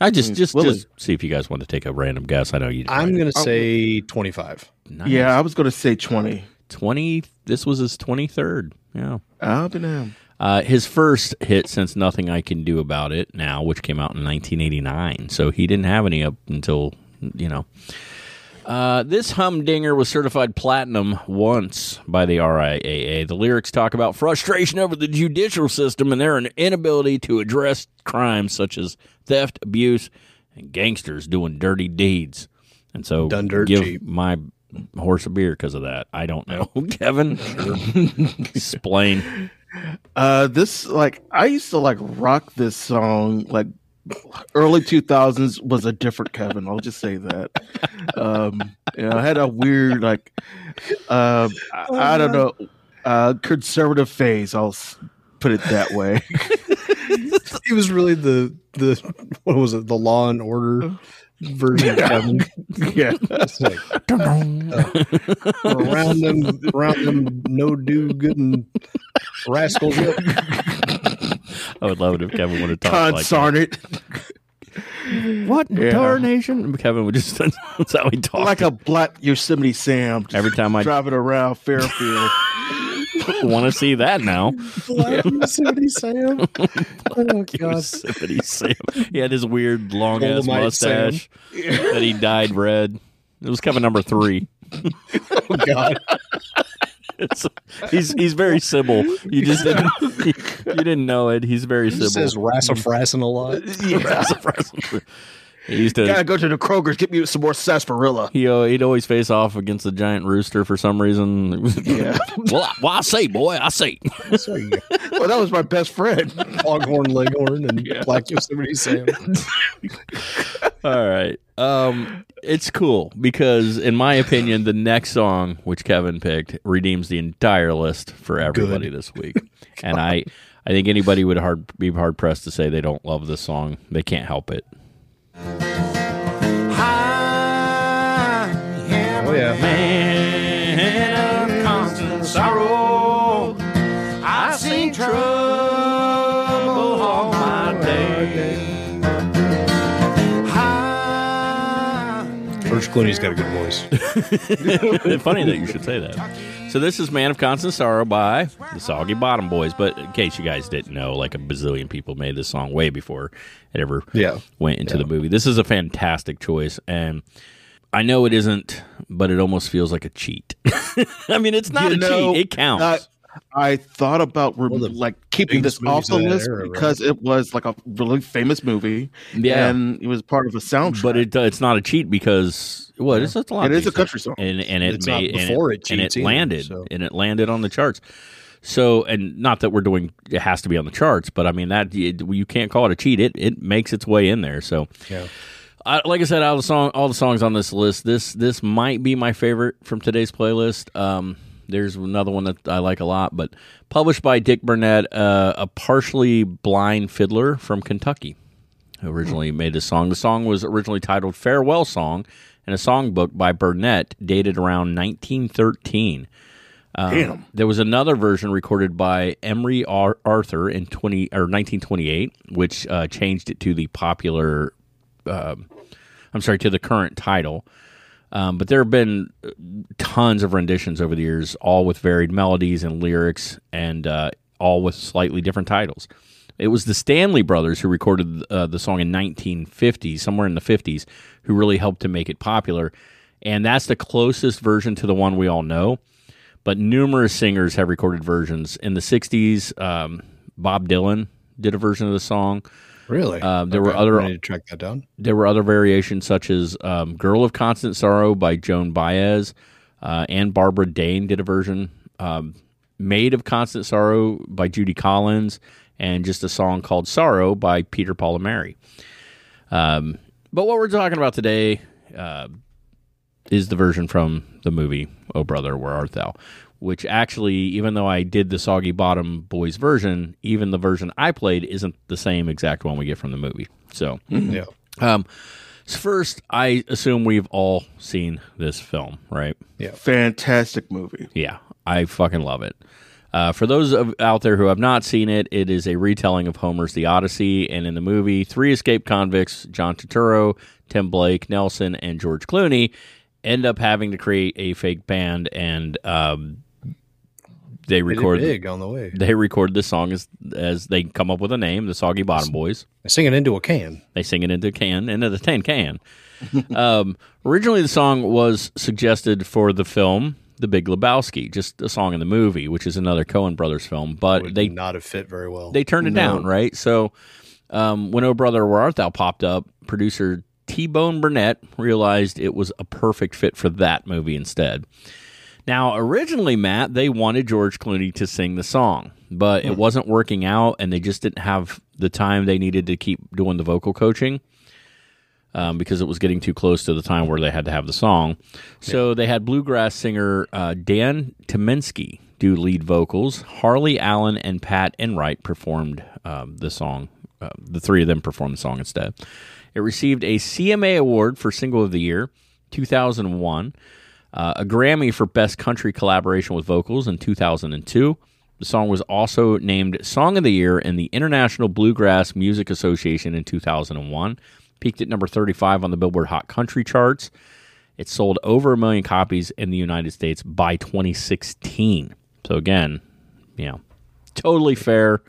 I just just Willie. just see if you guys want to take a random guess. I know you. I'm gonna say twenty five. Nice. yeah. I was gonna say twenty. twenty. This was his twenty third. Yeah. I'll be damned. Uh, his first hit since Nothing I Can Do About It Now, which came out in 1989. So he didn't have any up until, you know. Uh, this humdinger was certified platinum once by the RIAA. The lyrics talk about frustration over the judicial system and their inability to address crimes such as theft, abuse, and gangsters doing dirty deeds. And so Done dirt give cheap. my horse a beer because of that. I don't know. [LAUGHS] Kevin, [LAUGHS] explain. Uh, this like I used to like rock this song like early two thousands was a different Kevin. I'll just say that. Um, you know, I had a weird like, uh, I, I don't know, uh, conservative phase. I'll put it that way. [LAUGHS] He was really the the what was it? The Law and Order version of Kevin. [LAUGHS] yeah, like, uh, [LAUGHS] around them, around them, no do good and rascals. Yet. I would love it if Kevin would have talked like that. it. [LAUGHS] What Yeah. tarnation? Kevin would just [LAUGHS] that's how he talked. like a black Yosemite Sam. Every time I driving around Fairfield. [LAUGHS] want to see that now. Black Yosemite Sam. Oh God! Yosemite Sam. He had his weird long ass Dolomite mustache that he dyed red. It was Kevin number three. Oh God! It's, he's he's very Sybil. You [LAUGHS] just didn't you, didn't know it. He's very He says Sybil. rassafrassin a lot. [LAUGHS] Yeah, He used to Gotta go to the Kroger's, get me some more sarsaparilla. he uh, he'd always face off against the giant rooster for some reason. Yeah. [LAUGHS] well, I, well, I say, boy, I say. So you got well, that was my best friend. Foghorn Leghorn and Black Yosemite Sam. All right. Um, it's cool because, in my opinion, the next song, which Kevin picked, redeems the entire list for everybody this week. and I, I think anybody would hard be hard pressed to say they don't love this song. They can't help it. Oh yeah. Man Clooney's got a good voice. [LAUGHS] Funny that you should say that. So this is "Man of Constant Sorrow" by the Soggy Bottom Boys. But in case you guys didn't know, like a bazillion people made this song way before it ever Yeah. went into the movie. This is a fantastic choice, and I know it isn't, but it almost feels like a cheat. [LAUGHS] I mean, it's not You a know, cheat; it counts. I, I thought about re- One of the like keeping this off the movies of that list era, right? because it was like a really famous movie. Yeah. and it was part of a soundtrack. but it uh, it's not a cheat because well, it's, it's a lot. It of is a these country song. and and it It's not made and before it, it and it cheats either, landed so. and it landed on the charts. So, and not that we're doing it has to be on the charts, but I mean that you, you can't call it a cheat. It it makes its way in there. So, Yeah. I, like I said, out of the song, all the songs on this list, this this might be my favorite from today's playlist. Um, there's another one that I like a lot, but published by Dick Burnett, uh, a partially blind fiddler from Kentucky, who originally made this song. The song was originally titled "Farewell Song," and a songbook by Burnett dated around 1913. Um, Damn. There was another version recorded by Emry Ar- Arthur in 20 or 1928, which uh, changed it to the popular um, I'm sorry, to the current title. Um, but there have been uh, tons of renditions over the years, all with varied melodies and lyrics, and uh, all with slightly different titles. It was the Stanley brothers who recorded uh, the song in 1950, somewhere in the 50s, who really helped to make it popular. And that's the closest version to the one we all know. But numerous singers have recorded versions. In the 60s, um, Bob Dylan did a version of the song. Really? Uh, there were other- I need to track that down. There were other variations such as um, "Girl of Constant Sorrow" by Joan Baez, uh, and Barbara Dane did a version. Um, "Maid of Constant Sorrow" by Judy Collins, and just a song called "Sorrow" by Peter Paul and Mary. Um, but what we're talking about today uh, is the version from the movie "Oh Brother, Where Art Thou," which actually, even though I did the Soggy Bottom Boys version, even the version I played isn't the same exact one we get from the movie. So, Yeah. um, so first, I assume we've all seen this film, right? Yeah. Fantastic movie. Yeah, I fucking love it. Uh, for those of, out there who have not seen it, it is a retelling of Homer's The Odyssey, and in the movie, three escaped convicts, John Turturro, Tim Blake, Nelson, and George Clooney, end up having to create a fake band, and um, they They did big on the way. they record this song as as they come up with a name, the Soggy Bottom Boys. I sing it into a can. They sing it into a can, into the tin can. [LAUGHS] um, originally, the song was suggested for the film The Big Lebowski, just a song in the movie, which is another Coen Brothers film. But Would they not have fit very well. they turned it down, right? So um, when Oh Brother Where Art Thou popped up, producer T Bone Burnett realized it was a perfect fit for that movie instead. Now, originally, Matt, they wanted George Clooney to sing the song, but it wasn't working out, and they just didn't have the time they needed to keep doing the vocal coaching um, because it was getting too close to the time where they had to have the song. So they had bluegrass singer uh, Dan Tyminski do lead vocals. Harley Allen and Pat Enright performed um, the song. Uh, the three of them performed the song instead. It received a CMA award for Single of the Year, 2001, uh, a Grammy for Best Country Collaboration with Vocals in 2002. The song was also named Song of the Year in the International Bluegrass Music Association in 2001. Peaked at number 35 on the Billboard Hot Country charts. It sold over a million copies in the United States by 2016. So again, you know, totally fair,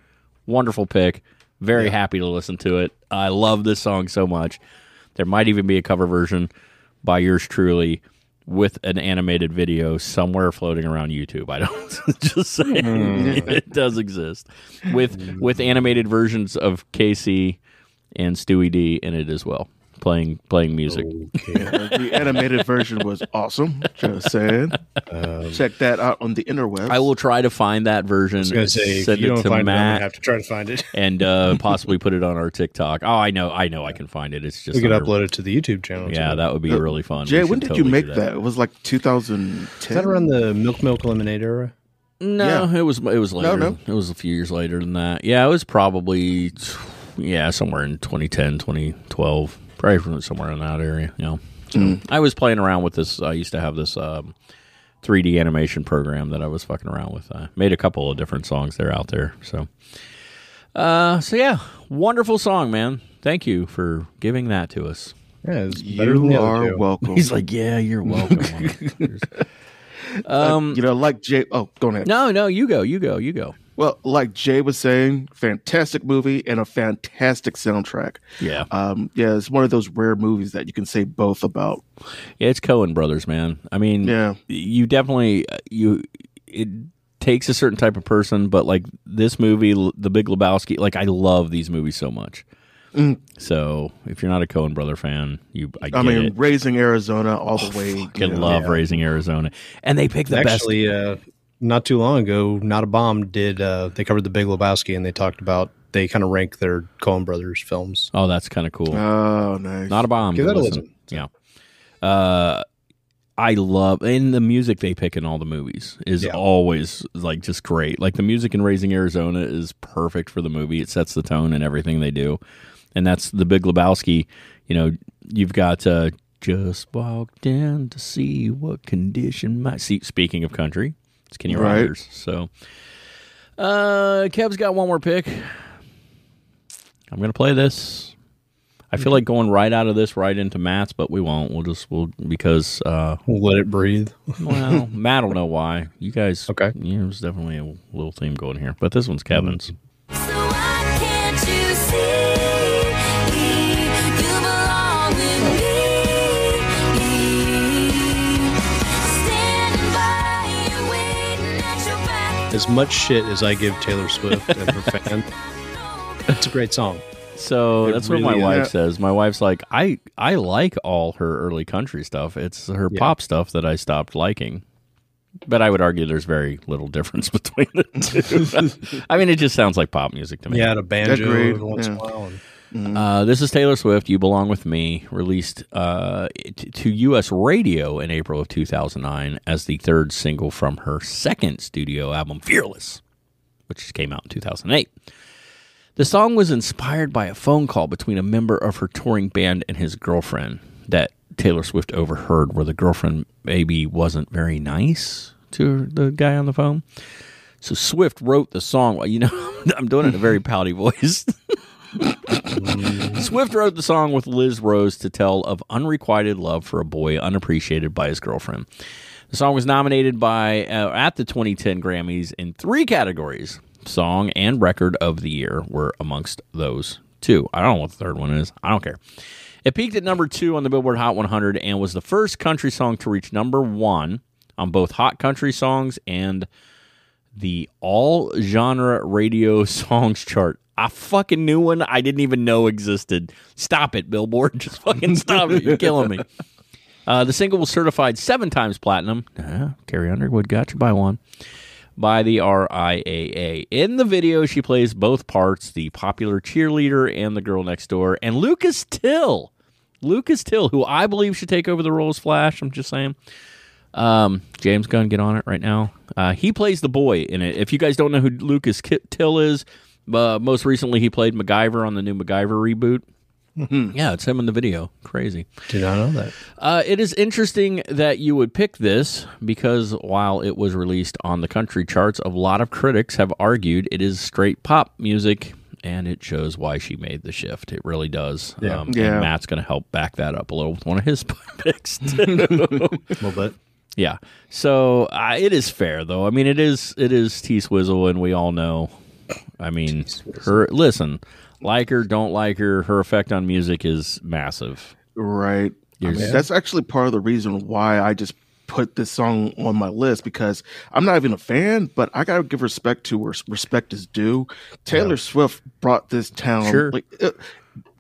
wonderful pick. Very happy to listen to it. I love this song so much. There might even be a cover version by yours truly with an animated video somewhere floating around YouTube. I don't [LAUGHS] just saying hmm. it does exist. With with animated versions of Casey and Stewie D in it as well, playing playing music. Uh, the animated version was awesome. Just saying. Check that out on the interwebs. I will try to find that version. I was going to say, if send you it don't to find it, I'm Matt, to have to try to find it. [LAUGHS] and uh, possibly put it on our TikTok. Oh, I know, I know, I can find it. It's just We could under- upload it to the YouTube channel. Yeah, too. that would be Uh, really fun. Jay, when should did you make do that? It was like 2010. Is that around the Milk Milk Lemonade era? No, it was it was later. no. It was a few years later than that. Yeah, it was probably yeah somewhere in 2010, 2012, probably from somewhere in that area. You know, so I was playing around with this. I used to have this um, 3D animation program that I was fucking around with. I made a couple of different songs there out there. So, uh, so yeah, wonderful song, man. Thank you for giving that to us. Yeah, it's better than You the other are two. welcome. He's like, yeah, you're welcome. [LAUGHS] um, you know, like Jay. Oh, go ahead. no, no, you go, you go, you go. Well, like Jay was saying, fantastic movie and a fantastic soundtrack. Yeah. Um, yeah, it's one of those rare movies that you can say both about. Yeah, it's Coen Brothers, man. I mean, Yeah. you definitely you it takes a certain type of person, but like this movie, The Big Lebowski, like I love these movies so much. So if you're not a Coen Brother fan, you I get I mean, it. raising Arizona all the way. Fucking you know. love Raising Arizona, and they pick the best. Actually, uh, not too long ago, Not a Bomb did. Uh, they covered the Big Lebowski, and they talked about they kind of rank their Coen Brothers films. Oh, that's kind of cool. Oh, nice. Not a bomb. Give but that a listen. listen. Yeah. Uh, I love and the music they pick in all the movies is Yeah. always like just great. Like the music in Raising Arizona is perfect for the movie. It sets the tone and everything they do, and that's the Big Lebowski. You know, you've got uh, just walked in to see what condition my see. Speaking of country, it's Kenny Right. Rogers. So, uh, Kev's got one more pick. I'm gonna play this. I feel like going right out of this right into Matt's, but we won't. We'll just we'll because uh We'll let it breathe. [LAUGHS] well Matt will know why. You guys Okay. Yeah, there's definitely a little theme going here. But this one's Kevin's. So As much shit as I give Taylor Swift and her fan, [LAUGHS] it's a great song. So It that's what my wife is. says. My wife's like, I I like all her early country stuff. It's her Yeah. pop stuff that I stopped liking. But I would argue there's very little difference [LAUGHS] between the two. [LAUGHS] I mean, it just sounds like pop music to me. Yeah, a banjo Agreed, every once in a while. And Uh, this is Taylor Swift. You Belong with Me, released uh, t- to U.S. radio in April of 2009 as the third single from her second studio album, Fearless, which came out in 2008. The song was inspired by a phone call between a member of her touring band and his girlfriend that Taylor Swift overheard, where the girlfriend maybe wasn't very nice to the guy on the phone. So Swift wrote the song. Well, you know, [LAUGHS] I'm doing it in a very pouty voice. [LAUGHS] [LAUGHS] Swift wrote the song with Liz Rose to tell of unrequited love for a boy unappreciated by his girlfriend. The song was nominated by uh, at the 2010 Grammys in three categories. Song and Record of the Year were amongst those two. I don't know what the third one is. I don't care. It peaked at number two on the Billboard Hot 100 and was the first country song to reach number one on both Hot Country Songs and the all genre radio [LAUGHS] songs chart. A fucking new one I didn't even know existed. Stop it, Billboard. [LAUGHS] Just fucking stop it. You're killing me. Uh, the single was certified seven times platinum. Uh, Carrie Underwood got you by one. By the RIAA. In the video, she plays both parts the popular cheerleader and the girl next door. And Lucas Till. Lucas Till, who I believe should take over the role as Flash. I'm just saying. Um, James Gunn, get on it right now. Uh, he plays the boy in it. If you guys don't know who Lucas Till is, uh, most recently he played MacGyver on the new MacGyver reboot. yeah, it's him in the video. Crazy. did not know that. Uh, it is interesting that you would pick this because while it was released on the country charts, a lot of critics have argued it is straight pop music, and it shows why she made the shift. It really does. Yeah. Um, Yeah. And Matt's going to help back that up a little with one of his [LAUGHS] picks. A [LAUGHS] little bit. Yeah. So uh, it is fair, though. I mean, it is it is T Swizzle, and we all know. I mean, her listen, like her, don't like her. Her effect on music is massive. Right. I mean, that's actually part of the reason why I just put this song on my list because I'm not even a fan, but I gotta give respect to where respect is due. Taylor Swift brought this town. Sure. Like, uh,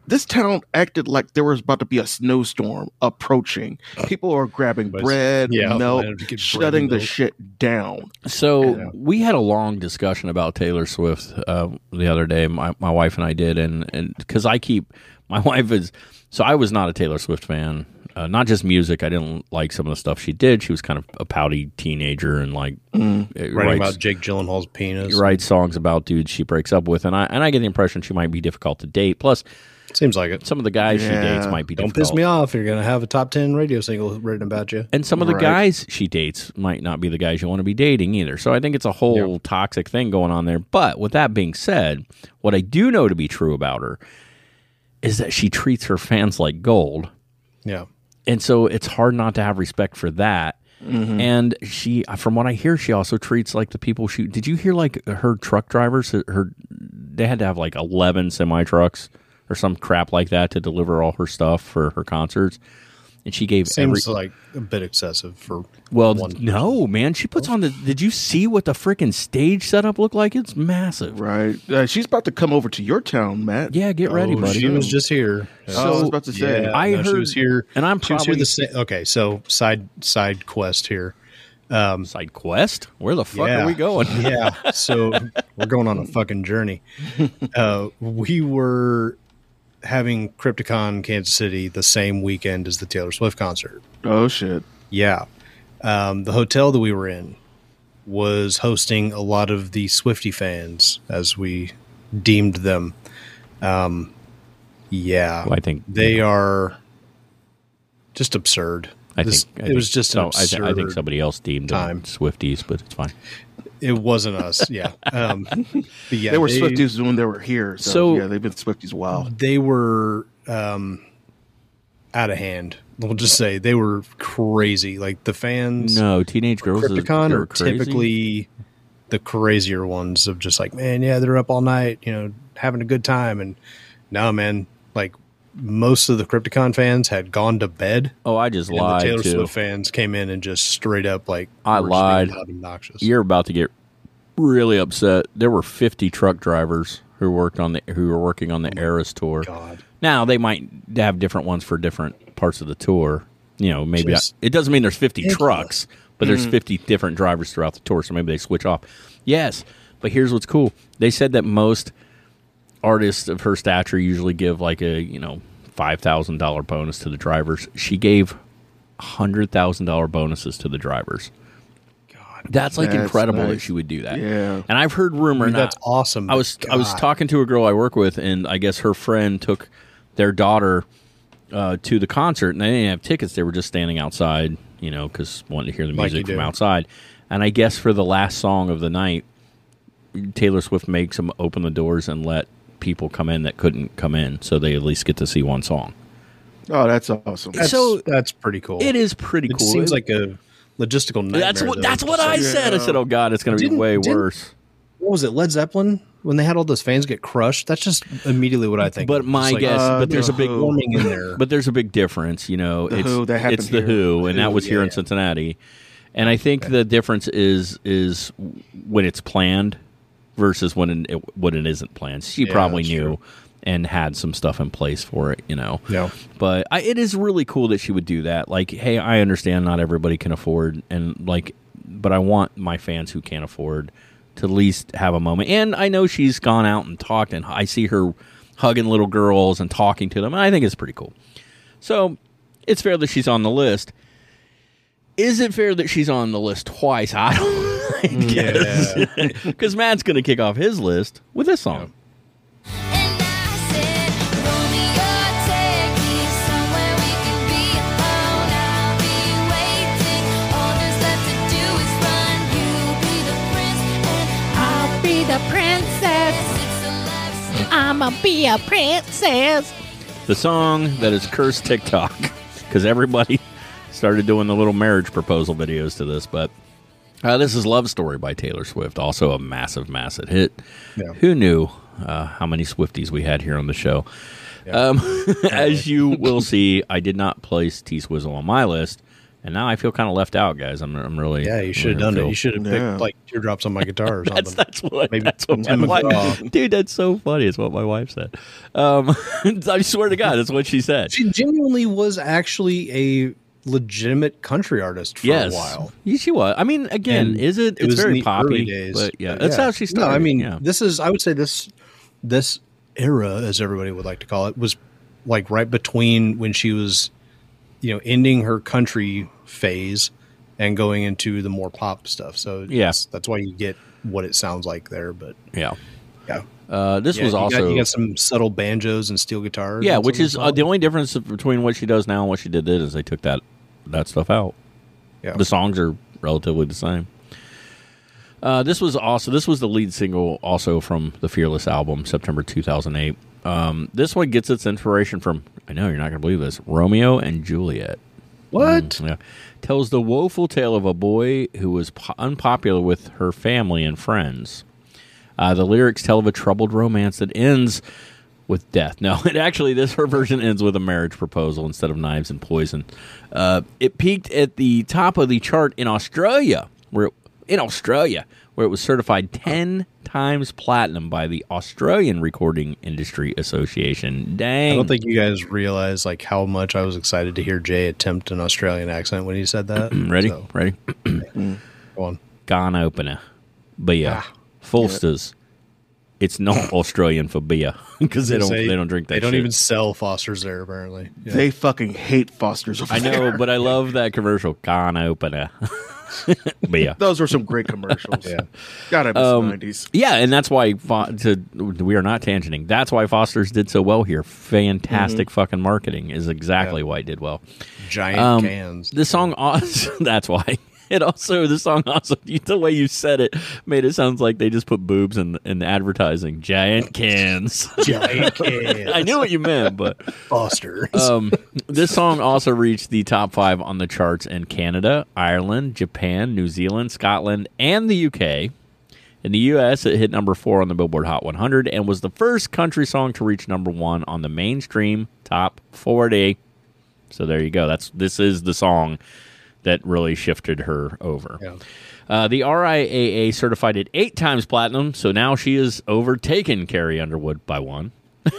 this town acted like there was about to be a snowstorm approaching. People are grabbing But- bread, yeah, milk, man, to get bread shutting the shit down. So we had a long discussion about Taylor Swift uh, the other day. My my wife and I did, and and because I keep [LAUGHS] my wife is so I was not a Taylor Swift fan. Uh, not just music. I didn't like some of the stuff she did. She was kind of a pouty teenager and like uh, Writing writes- about Jake Gyllenhaal's penis. writes songs about dudes she breaks up with, and I and I get the impression she might be difficult to date. Plus, Seems like it. some of the guys she dates might be Don't difficult. piss me off. You're gonna have a top ten radio single written about you. And some of the Right. guys she dates might not be the guys you want to be dating either. So I think it's a whole toxic thing going on there. But with that being said, what I do know to be true about her is that she treats her fans like gold. Yeah. And so it's hard not to have respect for that. Mm-hmm. And she, from what I hear, she also treats like the people she. Did you hear like her truck drivers? Her, they had to have like eleven semi trucks or some crap like that to deliver all her stuff for her concerts. And she gave every, Seems like a bit excessive for well, one no, man. She puts on the. Did you see what the freaking stage setup looked like? It's massive. Right. Uh, she's about to come over to your town, Matt. Yeah, get ready, Oh, buddy. She was just here. Oh, I was about to say. Yeah, I no, she was here, and I'm she here probably- the same. okay. So side side quest here. Side quest? Where the fuck Yeah. are we going? yeah. So we're going on a fucking journey. [LAUGHS] Uh, we were having Crypticon Kansas City the same weekend as the Taylor Swift concert. Oh shit. Yeah. Um, the hotel that we were in was hosting a lot of the Swifty fans, as we deemed them. Um, yeah. Well, I think they are just absurd. I This- think I it think- was just an no, I, thi- I think somebody else deemed time. them Swifties, but it's fine. It wasn't us. Yeah. [LAUGHS] Um, but yeah, they were Swifties when they were here. So, So- yeah, they've been Swifties a while. They were um, out of hand. We'll just say they were crazy. Like the fans. No, teenage girls. is- Crypticon they're are crazy. typically the crazier ones of just like, man, yeah, they're up all night, you know, having a good time. And no, man, like most of the Crypticon fans had gone to bed. Oh, I just And the Taylor too. Swift fans came in and just straight up like I were just being lied. obnoxious. You're about to get really upset. There were 50 truck drivers who worked on the who were working on the oh Eras tour. God. Now they might have different ones for different parts of the tour. You know, maybe Just it doesn't mean there's 50 trucks, but there's mm-hmm. 50 different drivers throughout the tour. So maybe they switch off. Yes, but here's what's cool. They said that most artists of her stature usually give like a you know five thousand dollar bonus to the drivers. She gave hundred thousand dollar bonuses to the drivers. God. That's like That's incredible that she would do that. Yeah. And I've heard rumor. I mean, now- that's awesome. I was but I was talking to a girl I work with, and I guess her friend took their daughter uh, to the concert, and they didn't have tickets. They were just standing outside, you know, because wanting to hear the music you from do. outside. And I guess for the last song of the night, Taylor Swift makes them open the doors and let people come in that couldn't come in, so they at least get to see one song. Oh, that's awesome. That's, so- that's pretty cool. It is pretty It cool. seems like a logistical nightmare. that's what though. that's what I like- said. I said, "Oh God, it's going to be way worse." What was it? Led Zeppelin when they had all those fans get crushed. That's just immediately what I think. But my like, guess, uh, but there's a big Who. warming in there. [LAUGHS] But there's a big difference, you know. The it's Who, that it's the here. Who, and that Who, was here in. Cincinnati. And I think the difference is is when it's planned versus when it, when it isn't planned. She Yeah, probably knew true. and had some stuff in place for it, you know. Yeah. But I, it is really cool that she would do that. Like, hey, I understand not everybody can afford, and like, but I want my fans who can't afford to at least have a moment. And I know she's gone out and talked, and I see her hugging little girls and talking to them. And I think it's pretty cool. So it's fair that she's on the list. Is it fair that she's on the list twice? [LAUGHS] I don't. I guess because Matt's going to kick off his list with this song. And I said, Romeo, take me somewhere we can be alone. I'll be waiting. All there's left to do is run. You be the prince, and I'll be the princess. it's a life. I'ma be a princess. the song that has cursed TikTok because everybody started doing the little marriage proposal videos to this. But uh, this is "Love Story" by Taylor Swift, also a massive, massive hit. Yeah. Who knew uh, how many Swifties we had here on the show? Um, [LAUGHS] as you will see, I did not place T Swizzle on my list, and now I feel kind of left out, guys. I'm, I'm really Yeah, you should have really done it. You should have picked Yeah. like teardrops on my guitar or [LAUGHS] something. That's that's what Maybe that's what my Tim wife, McGraw. [LAUGHS] dude. That's so funny. It's what my wife said. Um, I swear to God, that's what she said. she genuinely was actually a legitimate country artist for yes, a while. Yeah, she was. I mean, again, And is it? It It's very poppy, days. but yeah, But that's how she started. No, I mean, yeah. this is I would say this this era, as everybody would like to call it, was like right between when she was, you know, ending her country phase and going into the more pop stuff. So Yeah. that's, why you get what it sounds like there. But yeah. yeah, Uh, this Yeah, was you got- also you got some subtle banjos and steel guitars. yeah, which is the uh, the only difference between what she does now and what she did then is they took that that stuff out. Yeah. The songs are relatively the same. Uh, this was also this was the lead single also from the Fearless album, September 2008. Um, this one gets its inspiration from I know you're not going to believe this Romeo and Juliet. what? Mm, yeah. Tells the woeful tale of a boy who was po- unpopular with her family and friends. Uh, the lyrics tell of a troubled romance that ends with death. No, [LAUGHS] it actually, this her version ends with a marriage proposal instead of knives and poison. Uh, it peaked at the top of the chart in Australia, where in Australia, where it was certified 10 times platinum by the Australian Recording Industry Association. Dang. I don't think you guys realize like how much I was excited to hear Jay attempt an Australian accent when he said that. [CLEARS THROAT] Ready? So, Ready? go on. Gone opener. Beer. Foster's. It's not [LAUGHS] Australian for beer [LAUGHS] because they don't Say- they don't drink that They don't shit. even sell Fosters there apparently. Yeah. They fucking hate Foster's. Over I know, there. but I love that commercial. Gone opener. [LAUGHS] beer. those were some great commercials. Yeah. God, I miss Um, the 90s. Yeah, and that's why Fo- to we are not tangenting. That's why Foster's did so well here. Fantastic fucking marketing is exactly why it did well. Giant Um, cans. The song also, that's why. It also the song also [LAUGHS] the way you said it made it sound like they just put boobs in in the advertising. Giant cans. [LAUGHS] Giant cans. I knew what you meant, but Foster's. um, this song also reached the top five on the charts in Canada, Ireland, Japan, New Zealand, Scotland, and the UK. In the US, it hit number four on the Billboard Hot 100 and was the first country song to reach number one on the mainstream top 40. So there you go. That's this is the song that really shifted her over. Yeah. Uh, the RIAA certified it eight times platinum, so now she has overtaken Carrie Underwood by one. it's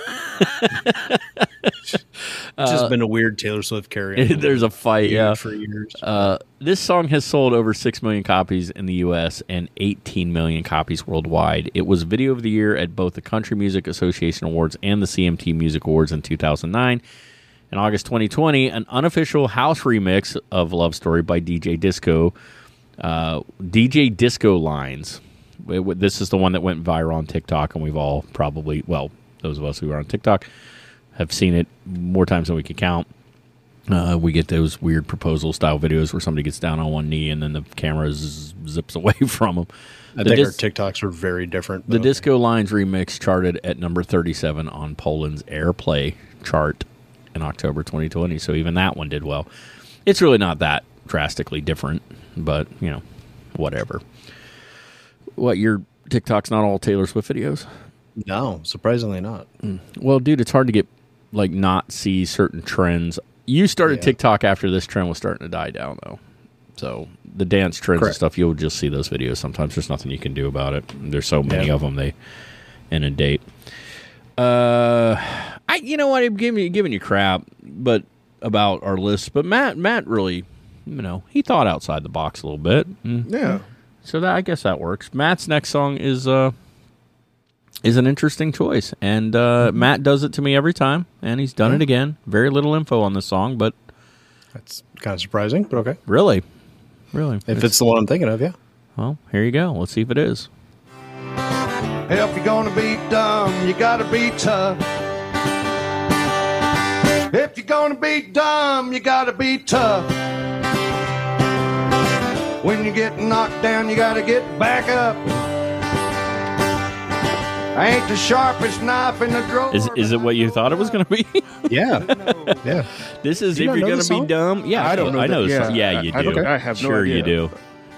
[LAUGHS] just been a weird Taylor Swift carry. uh, [LAUGHS] There's a fight, yeah. for years. Uh, this song has sold over 6 million copies in the US and 18 million copies worldwide. It was Video of the Year at both the Country Music Association Awards and the CMT Music Awards in 2009. In August 2020, an unofficial house remix of Love Story by DJ Disco, uh, DJ Disco Lines. It This is the one that went viral on TikTok, and we've all probably, well, those of us who are on TikTok have seen it more times than we can count. Uh, we get those weird proposal style videos where somebody gets down on one knee and then the camera z- zips [LAUGHS] away from them. I the think dis- our TikToks are very different. the Disco Lines remix charted at number 37 on Poland's Airplay chart in October 2020. So even that one did well. It's really not that drastically different, but you know, whatever. What your TikTok's not all Taylor Swift videos? No, surprisingly not. Mm. Well, dude, it's hard to get like not see certain trends. You started Yeah. TikTok after this trend was starting to die down, though. So the dance trends and stuff, you'll just see those videos. Sometimes there's nothing you can do about it. There's so many Yeah. of them they inundate. Uh, I you know what I'm giving you giving you crap, but about our list. But Matt Matt really, you know, he thought outside the box a little bit. Mm. Yeah. So that I guess that works. Matt's next song is uh is an interesting choice, and uh, Matt does it to me every time, and he's done it again. Very little info on this song, but That's kind of surprising, but okay. really, really, If it's the one I'm thinking of, yeah. well, here you go. Let's see if it is. If you're gonna be dumb, you gotta be tough. If you're gonna be dumb, you gotta be tough. When you get knocked down, you gotta get back up. I ain't the sharpest knife in the drawer. Is is it what you thought it was going to be? [LAUGHS] Yeah. [LAUGHS] yeah. this is You if you're going to be dumb. Yeah, I don't know I know. the yeah, yeah, you do. don't- I have no idea. sure you do.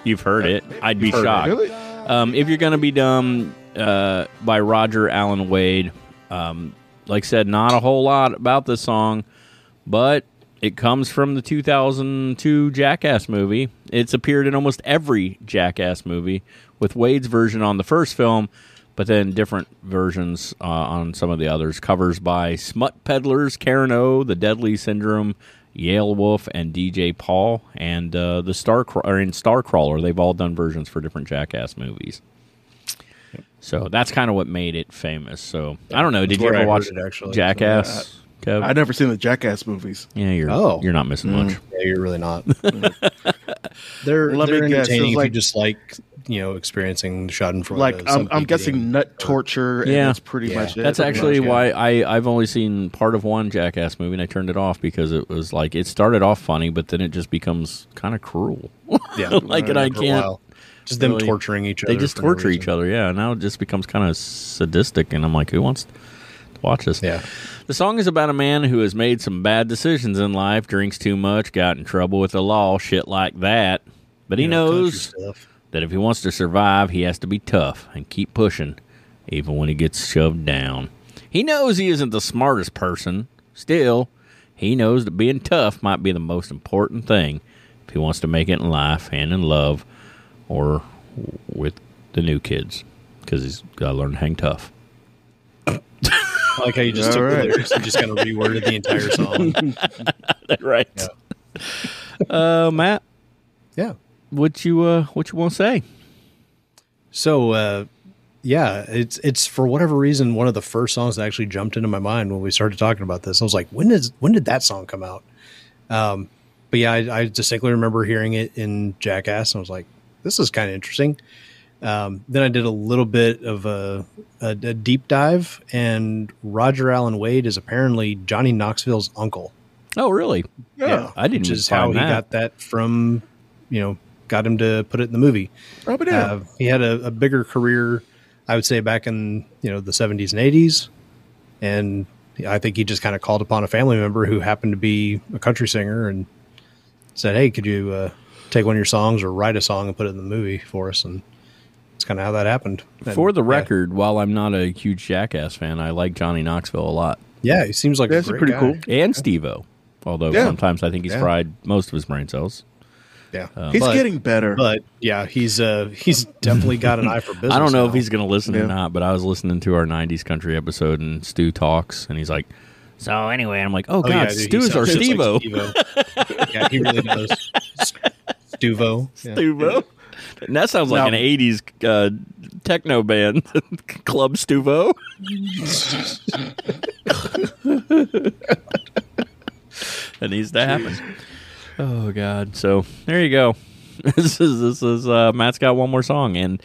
You've heard it. I'd be heard it. shocked. Really? Um, if you're going to be dumb uh, by Roger Allen Wade, um, like I said, not a whole lot about this song, but it comes from the 2002 Jackass movie. It's appeared in almost every Jackass movie, with Wade's version on the first film, but then different versions uh, on some of the others. Covers by Smut Peddlers, Karen O, The Deadly Syndrome, Yelawolf, and DJ Paul, and uh, the Star or in Starcrawler. They've all done versions for different Jackass movies. So that's kind of what made it famous. So I don't know. Did you ever watch it, actually. Jackass? Kev? I've never seen the Jackass movies. yeah, you're Oh. you're not missing mm-hmm. much. Yeah, you're really not. [LAUGHS] they're Let me they're guess, entertaining it's if like- you just like you know experiencing Schadenfreude. Like I'm, I'm guessing getting- nut torture. And Yeah. that's pretty Yeah. much it. That's actually much, why I I've only seen part of one Jackass movie and I turned it off because it was like it started off funny but then it just becomes kind of cruel. Yeah, [LAUGHS] like and I can't. Just them torturing each other. They just for no torture each other. Yeah. Now it just becomes kind of sadistic and I'm like, who wants to watch this? Yeah. The song is about a man who has made some bad decisions in life, drinks too much, got in trouble with the law, shit like that. But he You know, knows that if he wants to survive, he has to be tough and keep pushing, even when he gets shoved down. He knows he isn't the smartest person. Still, he knows that being tough might be the most important thing if he wants to make it in life and in love or with the new kids because he's got to learn to hang tough. I like how you just All took right. the lyrics and just kind of reworded the entire song. [LAUGHS] right. Uh, Matt, Yeah. what you uh, what you want to say? So uh, yeah, it's it's for whatever reason one of the first songs that actually jumped into my mind when we started talking about this. I was like, when is when did that song come out? Um, but yeah, I, I distinctly remember hearing it in Jackass, and I was like, this is kind of interesting. Um, then I did a little bit of a, a, a deep dive, and Roger Allen Wade is apparently Johnny Knoxville's uncle. Oh, really? Yeah, I didn't which is how find he that. got that from, you know, got him to put it in the movie. Oh, but yeah. Uh, he had a, a bigger career, I would say, back in you know the seventies and eighties, and I think he just kind of called upon a family member who happened to be a country singer and said, "Hey, could you uh, take one of your songs or write a song and put it in the movie for us?" And it's kind of how that happened. And, For the yeah. record, while I'm not a huge Jackass fan, I like Johnny Knoxville a lot yeah, he seems like That's a great pretty guy. cool. and Steve-O. Although Yeah. sometimes I think he's Yeah. fried most of his brain cells. Yeah, He's but, getting better. but yeah, he's uh he's definitely got an eye for business. [LAUGHS] I don't know now. if he's going to listen Yeah. or not, but I was listening to our '90s country episode, and Stu talks, and he's like, "So anyway," I'm like, "Oh, Oh, God, yeah, dude, he Stu's our sounds just like Steve-O." Steve-O. [LAUGHS] yeah, he really does. [LAUGHS] Stuvo. Yeah. Stuvo. And that sounds like Now- an '80s uh, techno band, [LAUGHS] Club Stuvo. [LAUGHS] that needs to happen. Oh God! So there you go. [LAUGHS] This is this is uh, Matt's got one more song, and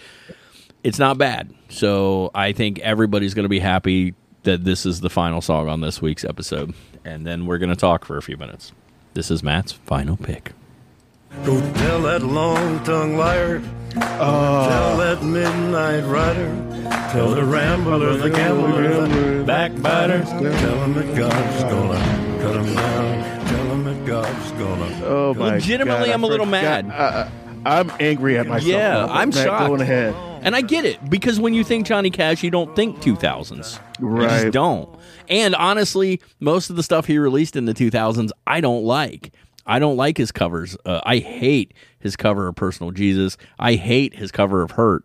it's not bad. So I think everybody's going to be happy that this is the final song on this week's episode, and then we're going to talk for a few minutes. This is Matt's final pick. Go tell that long tongued liar. Ah. Tell that midnight rider. Tell the rambler, the gambler, the backbiter. Tell him that God's gonna cut him down. Tell him that God's gonna. oh my Legitimately, God, I I'm a little forgot- mad. I, I, I'm angry at myself. Yeah, now, but I'm Matt, shocked. Going ahead. And I get it because when you think Johnny Cash, you don't think 2000s. You Right. just don't. And honestly, most of the stuff he released in the 2000s, I don't like. I don't like his covers. Uh, I hate his cover of Personal Jesus. I hate his cover of Hurt.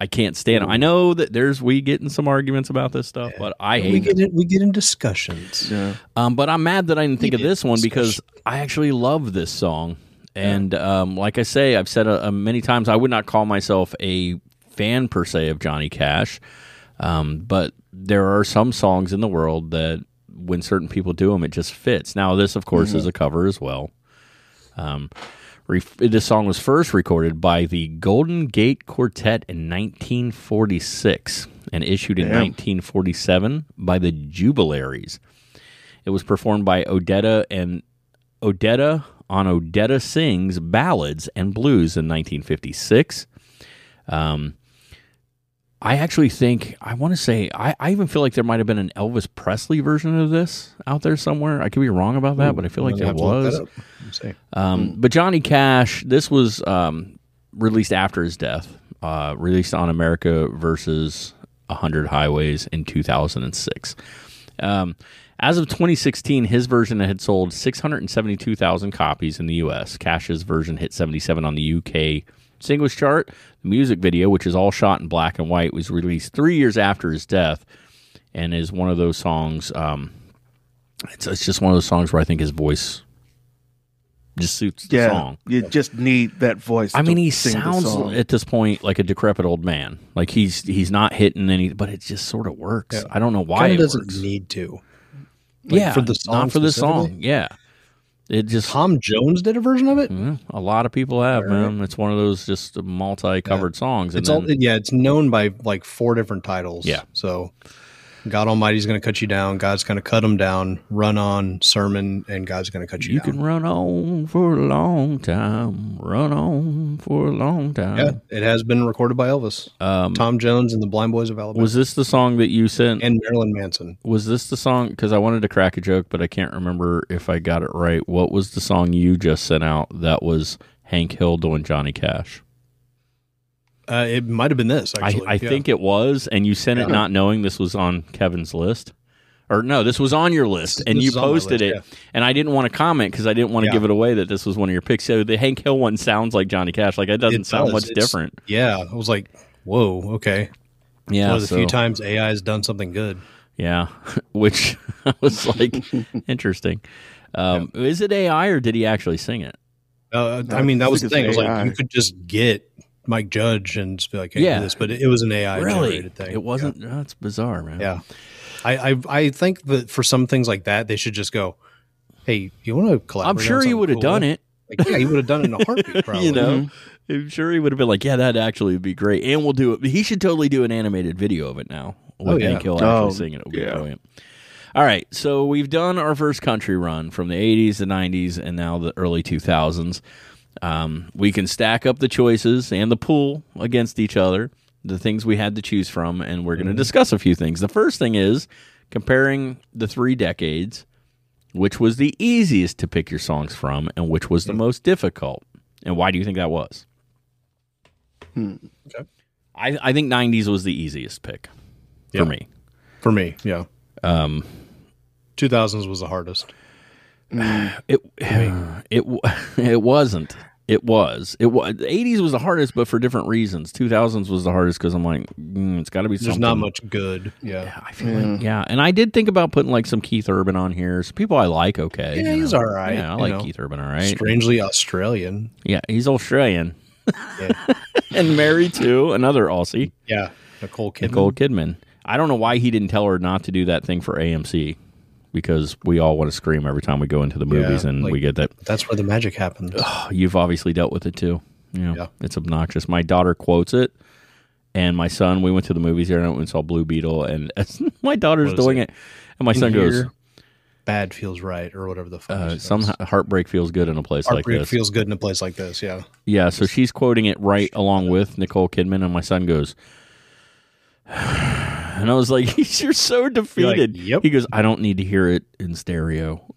I can't stand it. I know that there's we getting some arguments about this stuff, but I We hate it. get in, we get in discussions. Yeah. Um, but I'm mad that I didn't think of this one because I actually love this song. And um, like I say, I've said uh, many times, I would not call myself a fan per se of Johnny Cash. Um, but there are some songs in the world that when certain people do them, it just fits. Now, this, of course, is a cover as well. Um, this song was first recorded by the Golden Gate Quartet in 1946 and issued in Damn. 1947 by the Jubalaires. It was performed by Odetta and Odetta on Odetta Sings Ballads and Blues in 1956. Um, I actually think I want to say I, I even feel like there might have been an Elvis Presley version of this out there somewhere. I could be wrong about that, but I feel like there have to look was. that up. Let's see. Um, But Johnny Cash, this was um, released after his death, uh, released on America versus 100 Highways in 2006. Um, as of 2016, his version had sold 672,000 copies in the U.S. Cash's version hit 77 on the U.K. singles chart. The music video, which is all shot in black and white, was released three years after his death, and is one of those songs. Um, it's, it's just one of those songs where I think his voice just suits the Yeah. song. You just need that voice. I mean, he sing sounds at this point like a decrepit old man. Like he's he's not hitting any, but it just sort of works. Yeah. I don't know why Kind it doesn't works. need to. Like, yeah, for the song not for the song. Yeah, it just Tom Jones did a version of it. Mm, a lot of people have man. It's one of those just multi-covered songs. And It's all yeah. It's known by like four different titles. Yeah. So, God Almighty's going to cut you down. God's going to cut him down. Run on sermon, and God's going to cut you, you down. can run on for a long time, run on for a long time. yeah, it has been recorded by Elvis, Um, Tom Jones, and the Blind Boys of Alabama, was this the song that you sent? and Marilyn Manson. was this the song? Because I wanted to crack a joke, but I can't remember if I got it right. What was the song you just sent out that was Hank Hill doing Johnny Cash? Uh, it might have been this. Actually, I, I yeah. think it was, and you sent it not knowing this was on Kevin's list. Or no, this was on your list, and This you is on my posted list, it, and I didn't want to comment because I didn't want to Yeah. give it away that this was one of your picks. So the Hank Hill one sounds like Johnny Cash, like it doesn't It sound does. much It's- different. Yeah, I was like, Whoa, okay. Yeah, One of the few times AI has done something good. Yeah, [LAUGHS] which [LAUGHS] I was like interesting. Um, Is it AI or did he actually sing it? Uh, I mean, I that was the thing. It was like you could just get Mike Judge and just be like, hey, Yeah. do this, but it, it was an AI generated thing. It wasn't. That's bizarre, man. Yeah. I, I I think that for some things like that, they should just go, "Hey, you want to collaborate?" I'm sure on he would have cool?" done it. Like, yeah, he would have done it in a heartbeat. [LAUGHS] Probably. you know, I'm sure he would have been like, "Yeah, that actually would be great," and we'll do it. He should totally do an animated video of it now. Oh, With yeah. Hank Hill actually Oh, singing it. It would be yeah. brilliant. All right, so we've done our first country run from the 80s, the 90s, and now the early 2000s. Um, we can stack up the choices and the pool against each other, the things we had to choose from, and we're going to discuss a few things. The first thing is comparing the three decades, which was the easiest to pick your songs from, and which was the most difficult. And why do you think that was? Okay. I, I think 90s was the easiest pick Yeah. for me. For me, yeah. Um, 2000s was the hardest. [SIGHS] It [SIGHS] it w- [LAUGHS] it wasn't. It was. It was. The eighties was the hardest, but for different reasons. Two thousands was the hardest because I'm like, mm, it's got to be There's not much good. Yeah. I feel like, yeah, and I did think about putting like some Keith Urban on here. Some people I like. Okay, Yeah, you he's know. all right, Yeah, I like know. Keith Urban. All right. Strangely Australian. Yeah, he's Australian Yeah. [LAUGHS] and married to another Aussie, yeah. Nicole Kidman. Nicole Kidman. I don't know why he didn't tell her not to do that thing for AMC. Because we all want to scream every time we go into the movies, and like- we get that That's where the magic happens. you've obviously dealt with it too. You know, Yeah. it's obnoxious. My daughter quotes it, and my son. We went to the movies here and I went and saw Blue Beetle, and my daughter's doing it? it? and my son goes, Bad feels right, or whatever the fuck. uh, "Some heartbreak feels good in a place Heartbreak like this." Heartbreak feels good in a place like this. Yeah. yeah, so she's quoting it right along with Nicole Kidman, and my son goes, and I was like, [LAUGHS] "You're so defeated." "Yep." He goes, "I don't need to hear it in stereo." [LAUGHS]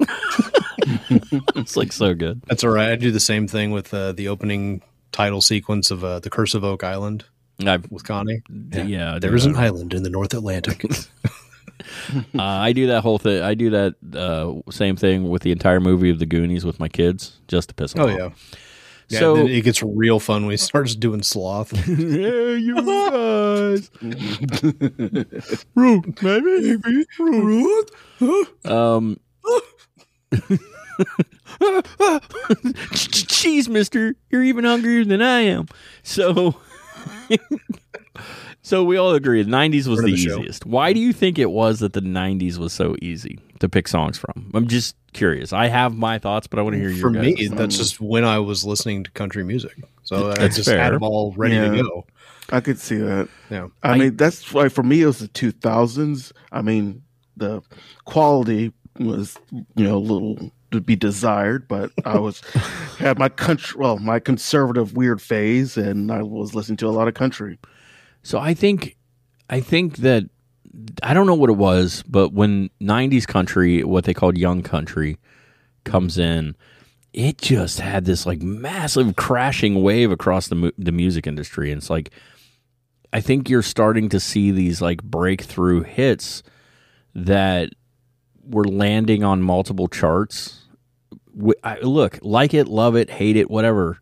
it's like so good. That's all right. I do the same thing with uh, the opening title sequence of uh, The Curse of Oak Island I've, with Connie. yeah, I do There is an island in the North Atlantic. [LAUGHS] Uh, I do that whole thing. I do that uh, same thing with the entire movie of the Goonies with my kids, just to piss them oh, off. yeah. Yeah, So- then it gets real fun when he starts doing sloth. [LAUGHS] yeah, you [LAUGHS] guys. [LAUGHS] Root, maybe. Root. Um. Cheese, mister. You're even hungrier than I am. So. So we all agree the 90s was the the easiest. Why do you think it was that the 90s was so easy to pick songs from? I'm just curious. I have my thoughts, but I want to hear your For me, guys'. that's just when I was listening to country music. So I just fair. had them all ready Yeah. to go. I could see that. Yeah. I, I- mean, that's why for me it was the 2000s. I mean, the quality was you know a little to be desired, but I was [LAUGHS] had my country, well, my conservative weird phase, and I was listening to a lot of country. So I think, I think that I don't know what it was, but when '90s country, what they called young country, comes in, it just had this like massive crashing wave across the mu- the music industry, and it's like, I think you're starting to see these like breakthrough hits that were landing on multiple charts. I, look, like it, love it, hate it, whatever.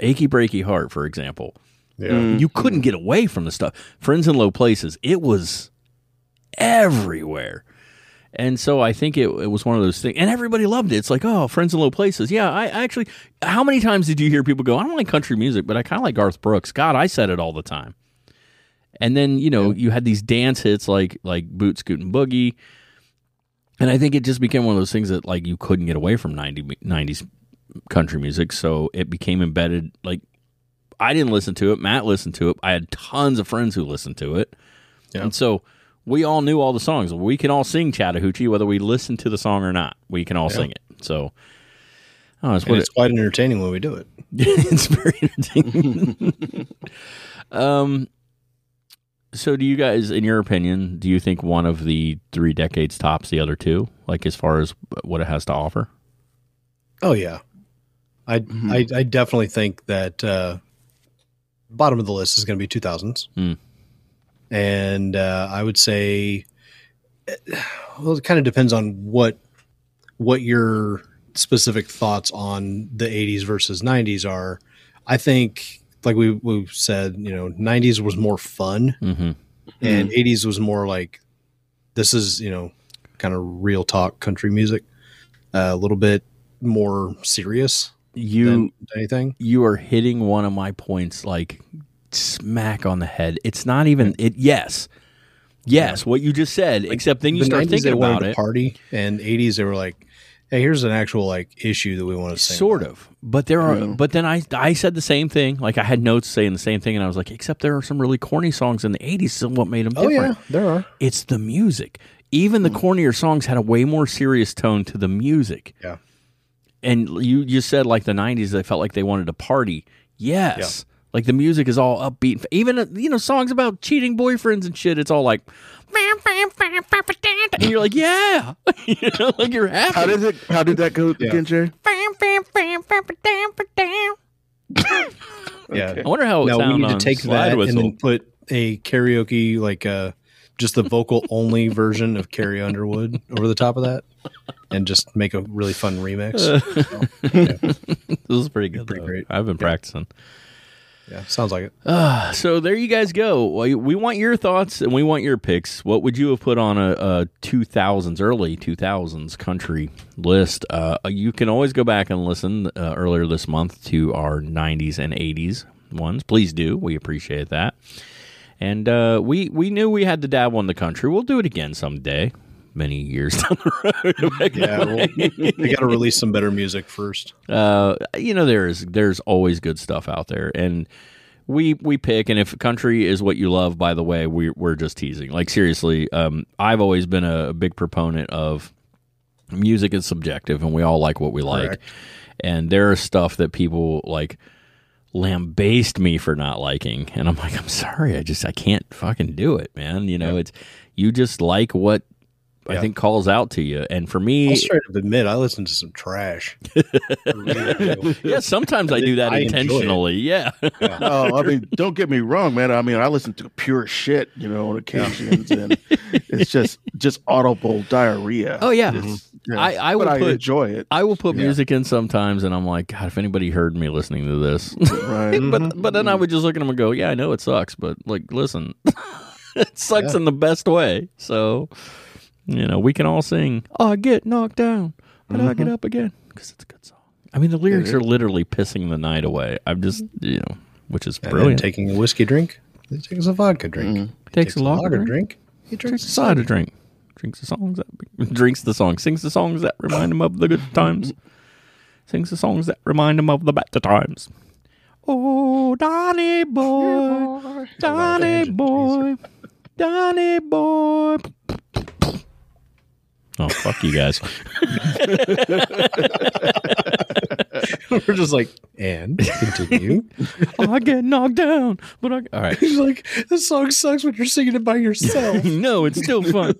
Achy Breaky Heart, for example Yeah. Mm-hmm. you couldn't get away from the stuff. Friends in Low Places, it was everywhere. And so I think it, it was one of those things, and everybody loved it. It's like, oh, Friends in Low Places. Yeah, I I actually, how many times did you hear people go, I don't like country music, but I kind of like Garth Brooks? God, I said it all the time. And then you know you had these dance hits like like Boot Scoot and Boogie, and I think it just became one of those things that like you couldn't get away from 90, 90s country music. So it became embedded. Like I didn't listen to it. Matt listened to it. I had tons of friends who listened to it. Yeah. And so we all knew all the songs. We can all sing Chattahoochee, whether we listen to the song or not. We can all Yeah. sing it. So oh, it's And what it's quite entertaining when we do it. [LAUGHS] it's very entertaining. [LAUGHS] um, so do you guys, in your opinion, do you think one of the three decades tops the other two, like as far as what it has to offer? Oh yeah, I I, I definitely think that uh, bottom of the list is going to be two thousands, Hmm. and uh, I would say, well, it kind of depends on what what your specific thoughts on the '80s versus '90s are. I think like we we said, you know, '90s was more fun, Mm-hmm. and '80s was more like this is you know kind of real talk country music, uh, a little bit more serious You than anything. you are hitting one of my points like smack on the head. It's not even it. Yes, yes, what you just said. except then you the start 90s, thinking they about to it. party, and '80s they were like, "Hey, here's an actual like issue that we want to sing." Sort about." of, but there are. Mm. But then I I said the same thing. Like I had notes saying the same thing, and I was like, except there are some really corny songs in the '80s. So what made them Oh different? yeah, there are. It's the music. Even the mm. cornier songs had a way more serious tone to the music. Yeah. And you just said like the '90s, they felt like they wanted to party. Yes. Like the music is all upbeat. Even uh, you know songs about cheating boyfriends and shit. It's all like, and you're like, yeah, [LAUGHS] you know, like you're happy. How did it? How did that go Yeah. again, Jay? Yeah. I wonder how it Now we need to take that and then put a karaoke like uh just the vocal only version of Carrie Underwood over the top of that, and just make a really fun remix. [LAUGHS] this is pretty good. Pretty though. great. I've been practicing. yeah, sounds like it. Uh, [SIGHS] so there you guys go. We want your thoughts and we want your picks. What would you have put on a, a 2000s, early 2000s country list? Uh, you can always go back and listen uh, earlier this month to our 90s and 80s ones. Please do. We appreciate that. And uh, we we knew we had to dabble in the country. We'll do it again someday, many years [LAUGHS] down the road. Yeah, well, we got to release some better music first. uh, you know there's there's always good stuff out there and we we pick and if country is what you love by the way we we're just teasing like seriously um i've always been a, big proponent of music is subjective and we all like what we like Correct. and there is stuff that people like lambaste me for not liking. And i'm like i'm sorry. I just i can't fucking do it man. You know it's you just like what i think calls out to you and for me I'll straight up admit I listen to some trash. [LAUGHS] yeah sometimes i do that I intentionally yeah [LAUGHS] Oh, I mean, don't get me wrong, man. I mean, I listen to pure shit, you know, on occasions, and it's just just audible diarrhea. Oh, yeah. It's- mm-hmm. yeah. I- I but will I put- enjoy it. I will put Yeah. music in sometimes, and I'm like, God, if anybody heard me listening to this, [LAUGHS] Right. but mm-hmm. but then I would just look at them and go, Yeah, I know it sucks, but like, listen, it sucks in the best way. So, you know, we can all sing. I get knocked down, but I get mm-hmm. up again because it's a good song. I mean, the lyrics are literally pissing the night away. I'm just, you know, which is And then brilliant. taking a whiskey drink, he takes a vodka drink. Mm-hmm. He Takes a lager drink. He drinks drinks a cider drink. Drinks the songs that drinks the songs, sings the songs that remind him of the good times. Sings the songs that remind him of the better times. Oh, Donny boy, Donny boy, Donny boy. Oh fuck you guys! [LAUGHS] We're just like, and continue. [LAUGHS] I get knocked down, but I all right. He's like, this song sucks when you're singing it by yourself. [LAUGHS] no, it's still fun.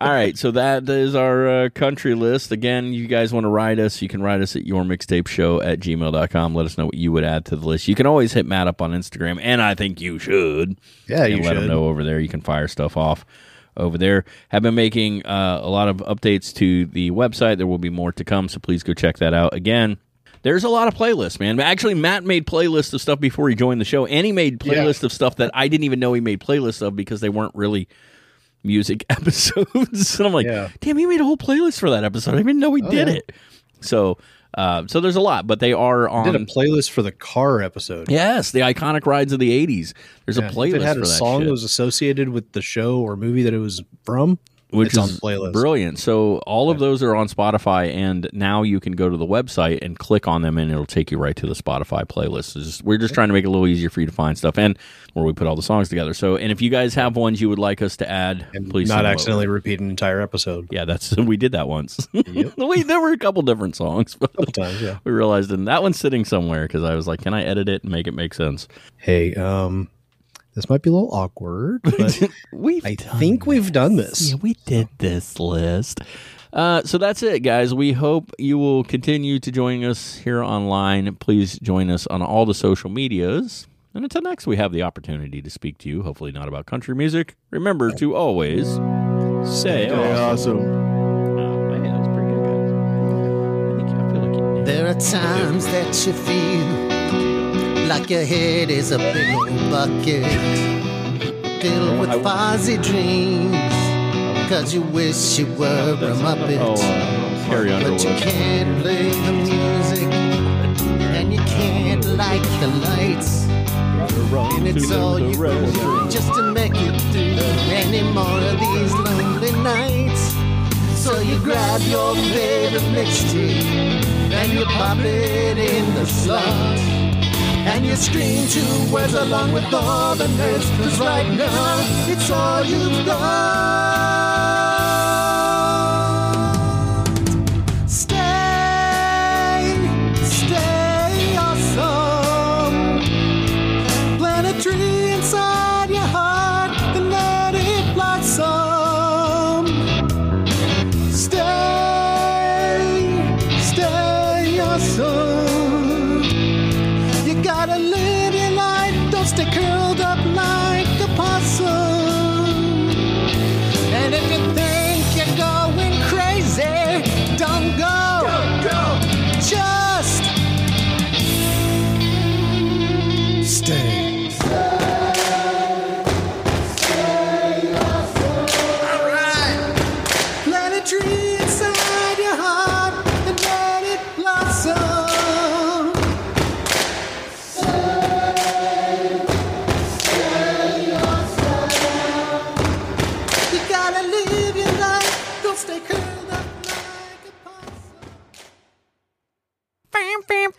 All right, so that is our uh, country list. Again, you guys want to write us, you can write us at your mixtape show at gmail.com. Let us know what you would add to the list. You can always hit Matt up on Instagram, and I think you should. Yeah, and you let him know over there. You can fire stuff off over there. Have been making uh, a lot of updates to the website. There will be more to come, so please go check that out. Again, there's a lot of playlists, man. Actually, Matt made playlists of stuff before he joined the show, and he made playlists of stuff that I didn't even know he made playlists of because they weren't really music [LAUGHS] episodes. and I'm like, Yeah. damn, he made a whole playlist for that episode. I didn't even know he did yeah. it. So, uh, so there's a lot, but they are on. Did a playlist for the car episode. yes, the iconic rides of the '80s. There's Yeah, a playlist If it had a that song shit. that was associated with the show or movie that it was from, which it's on is the playlist. brilliant. So all of those are on Spotify, and now you can go to the website and click on them, and it'll take you right to the Spotify playlist. Just- we're just trying to make it a little easier for you to find stuff, and where we put all the songs together. So, and if you guys have ones you would like us to add, and please not them over. accidentally repeat an entire episode. Yeah, that's [LAUGHS] we did that once. [LAUGHS] we, there were a couple different songs, but Sometimes, yeah. [LAUGHS] we realized and that one's sitting somewhere because I was like, can I edit it and make it make sense? Hey, um, this might be a little awkward, [LAUGHS] but [LAUGHS] we I think we've done this. Yeah, we did this list. Uh, so that's it, guys. We hope you will continue to join us here online. Please join us on all the social medias. And until next, we have the opportunity to speak to you, hopefully not about country music. Remember to always say, Yeah, awesome. Oh, man, that was pretty good, guys. I think I feel like you. There are times that you feel like your head is a big old bucket filled with fuzzy dreams. Cause you wish you were a Muppet. Oh, uh, Carrie But you can't play the music, and you can't light the lights. And it's all you can do just to make it through any more of these lonely nights. So you grab your favorite mixtape and you pop it in the slot. And you scream two words along with all the nerds, cause right now it's all you've got.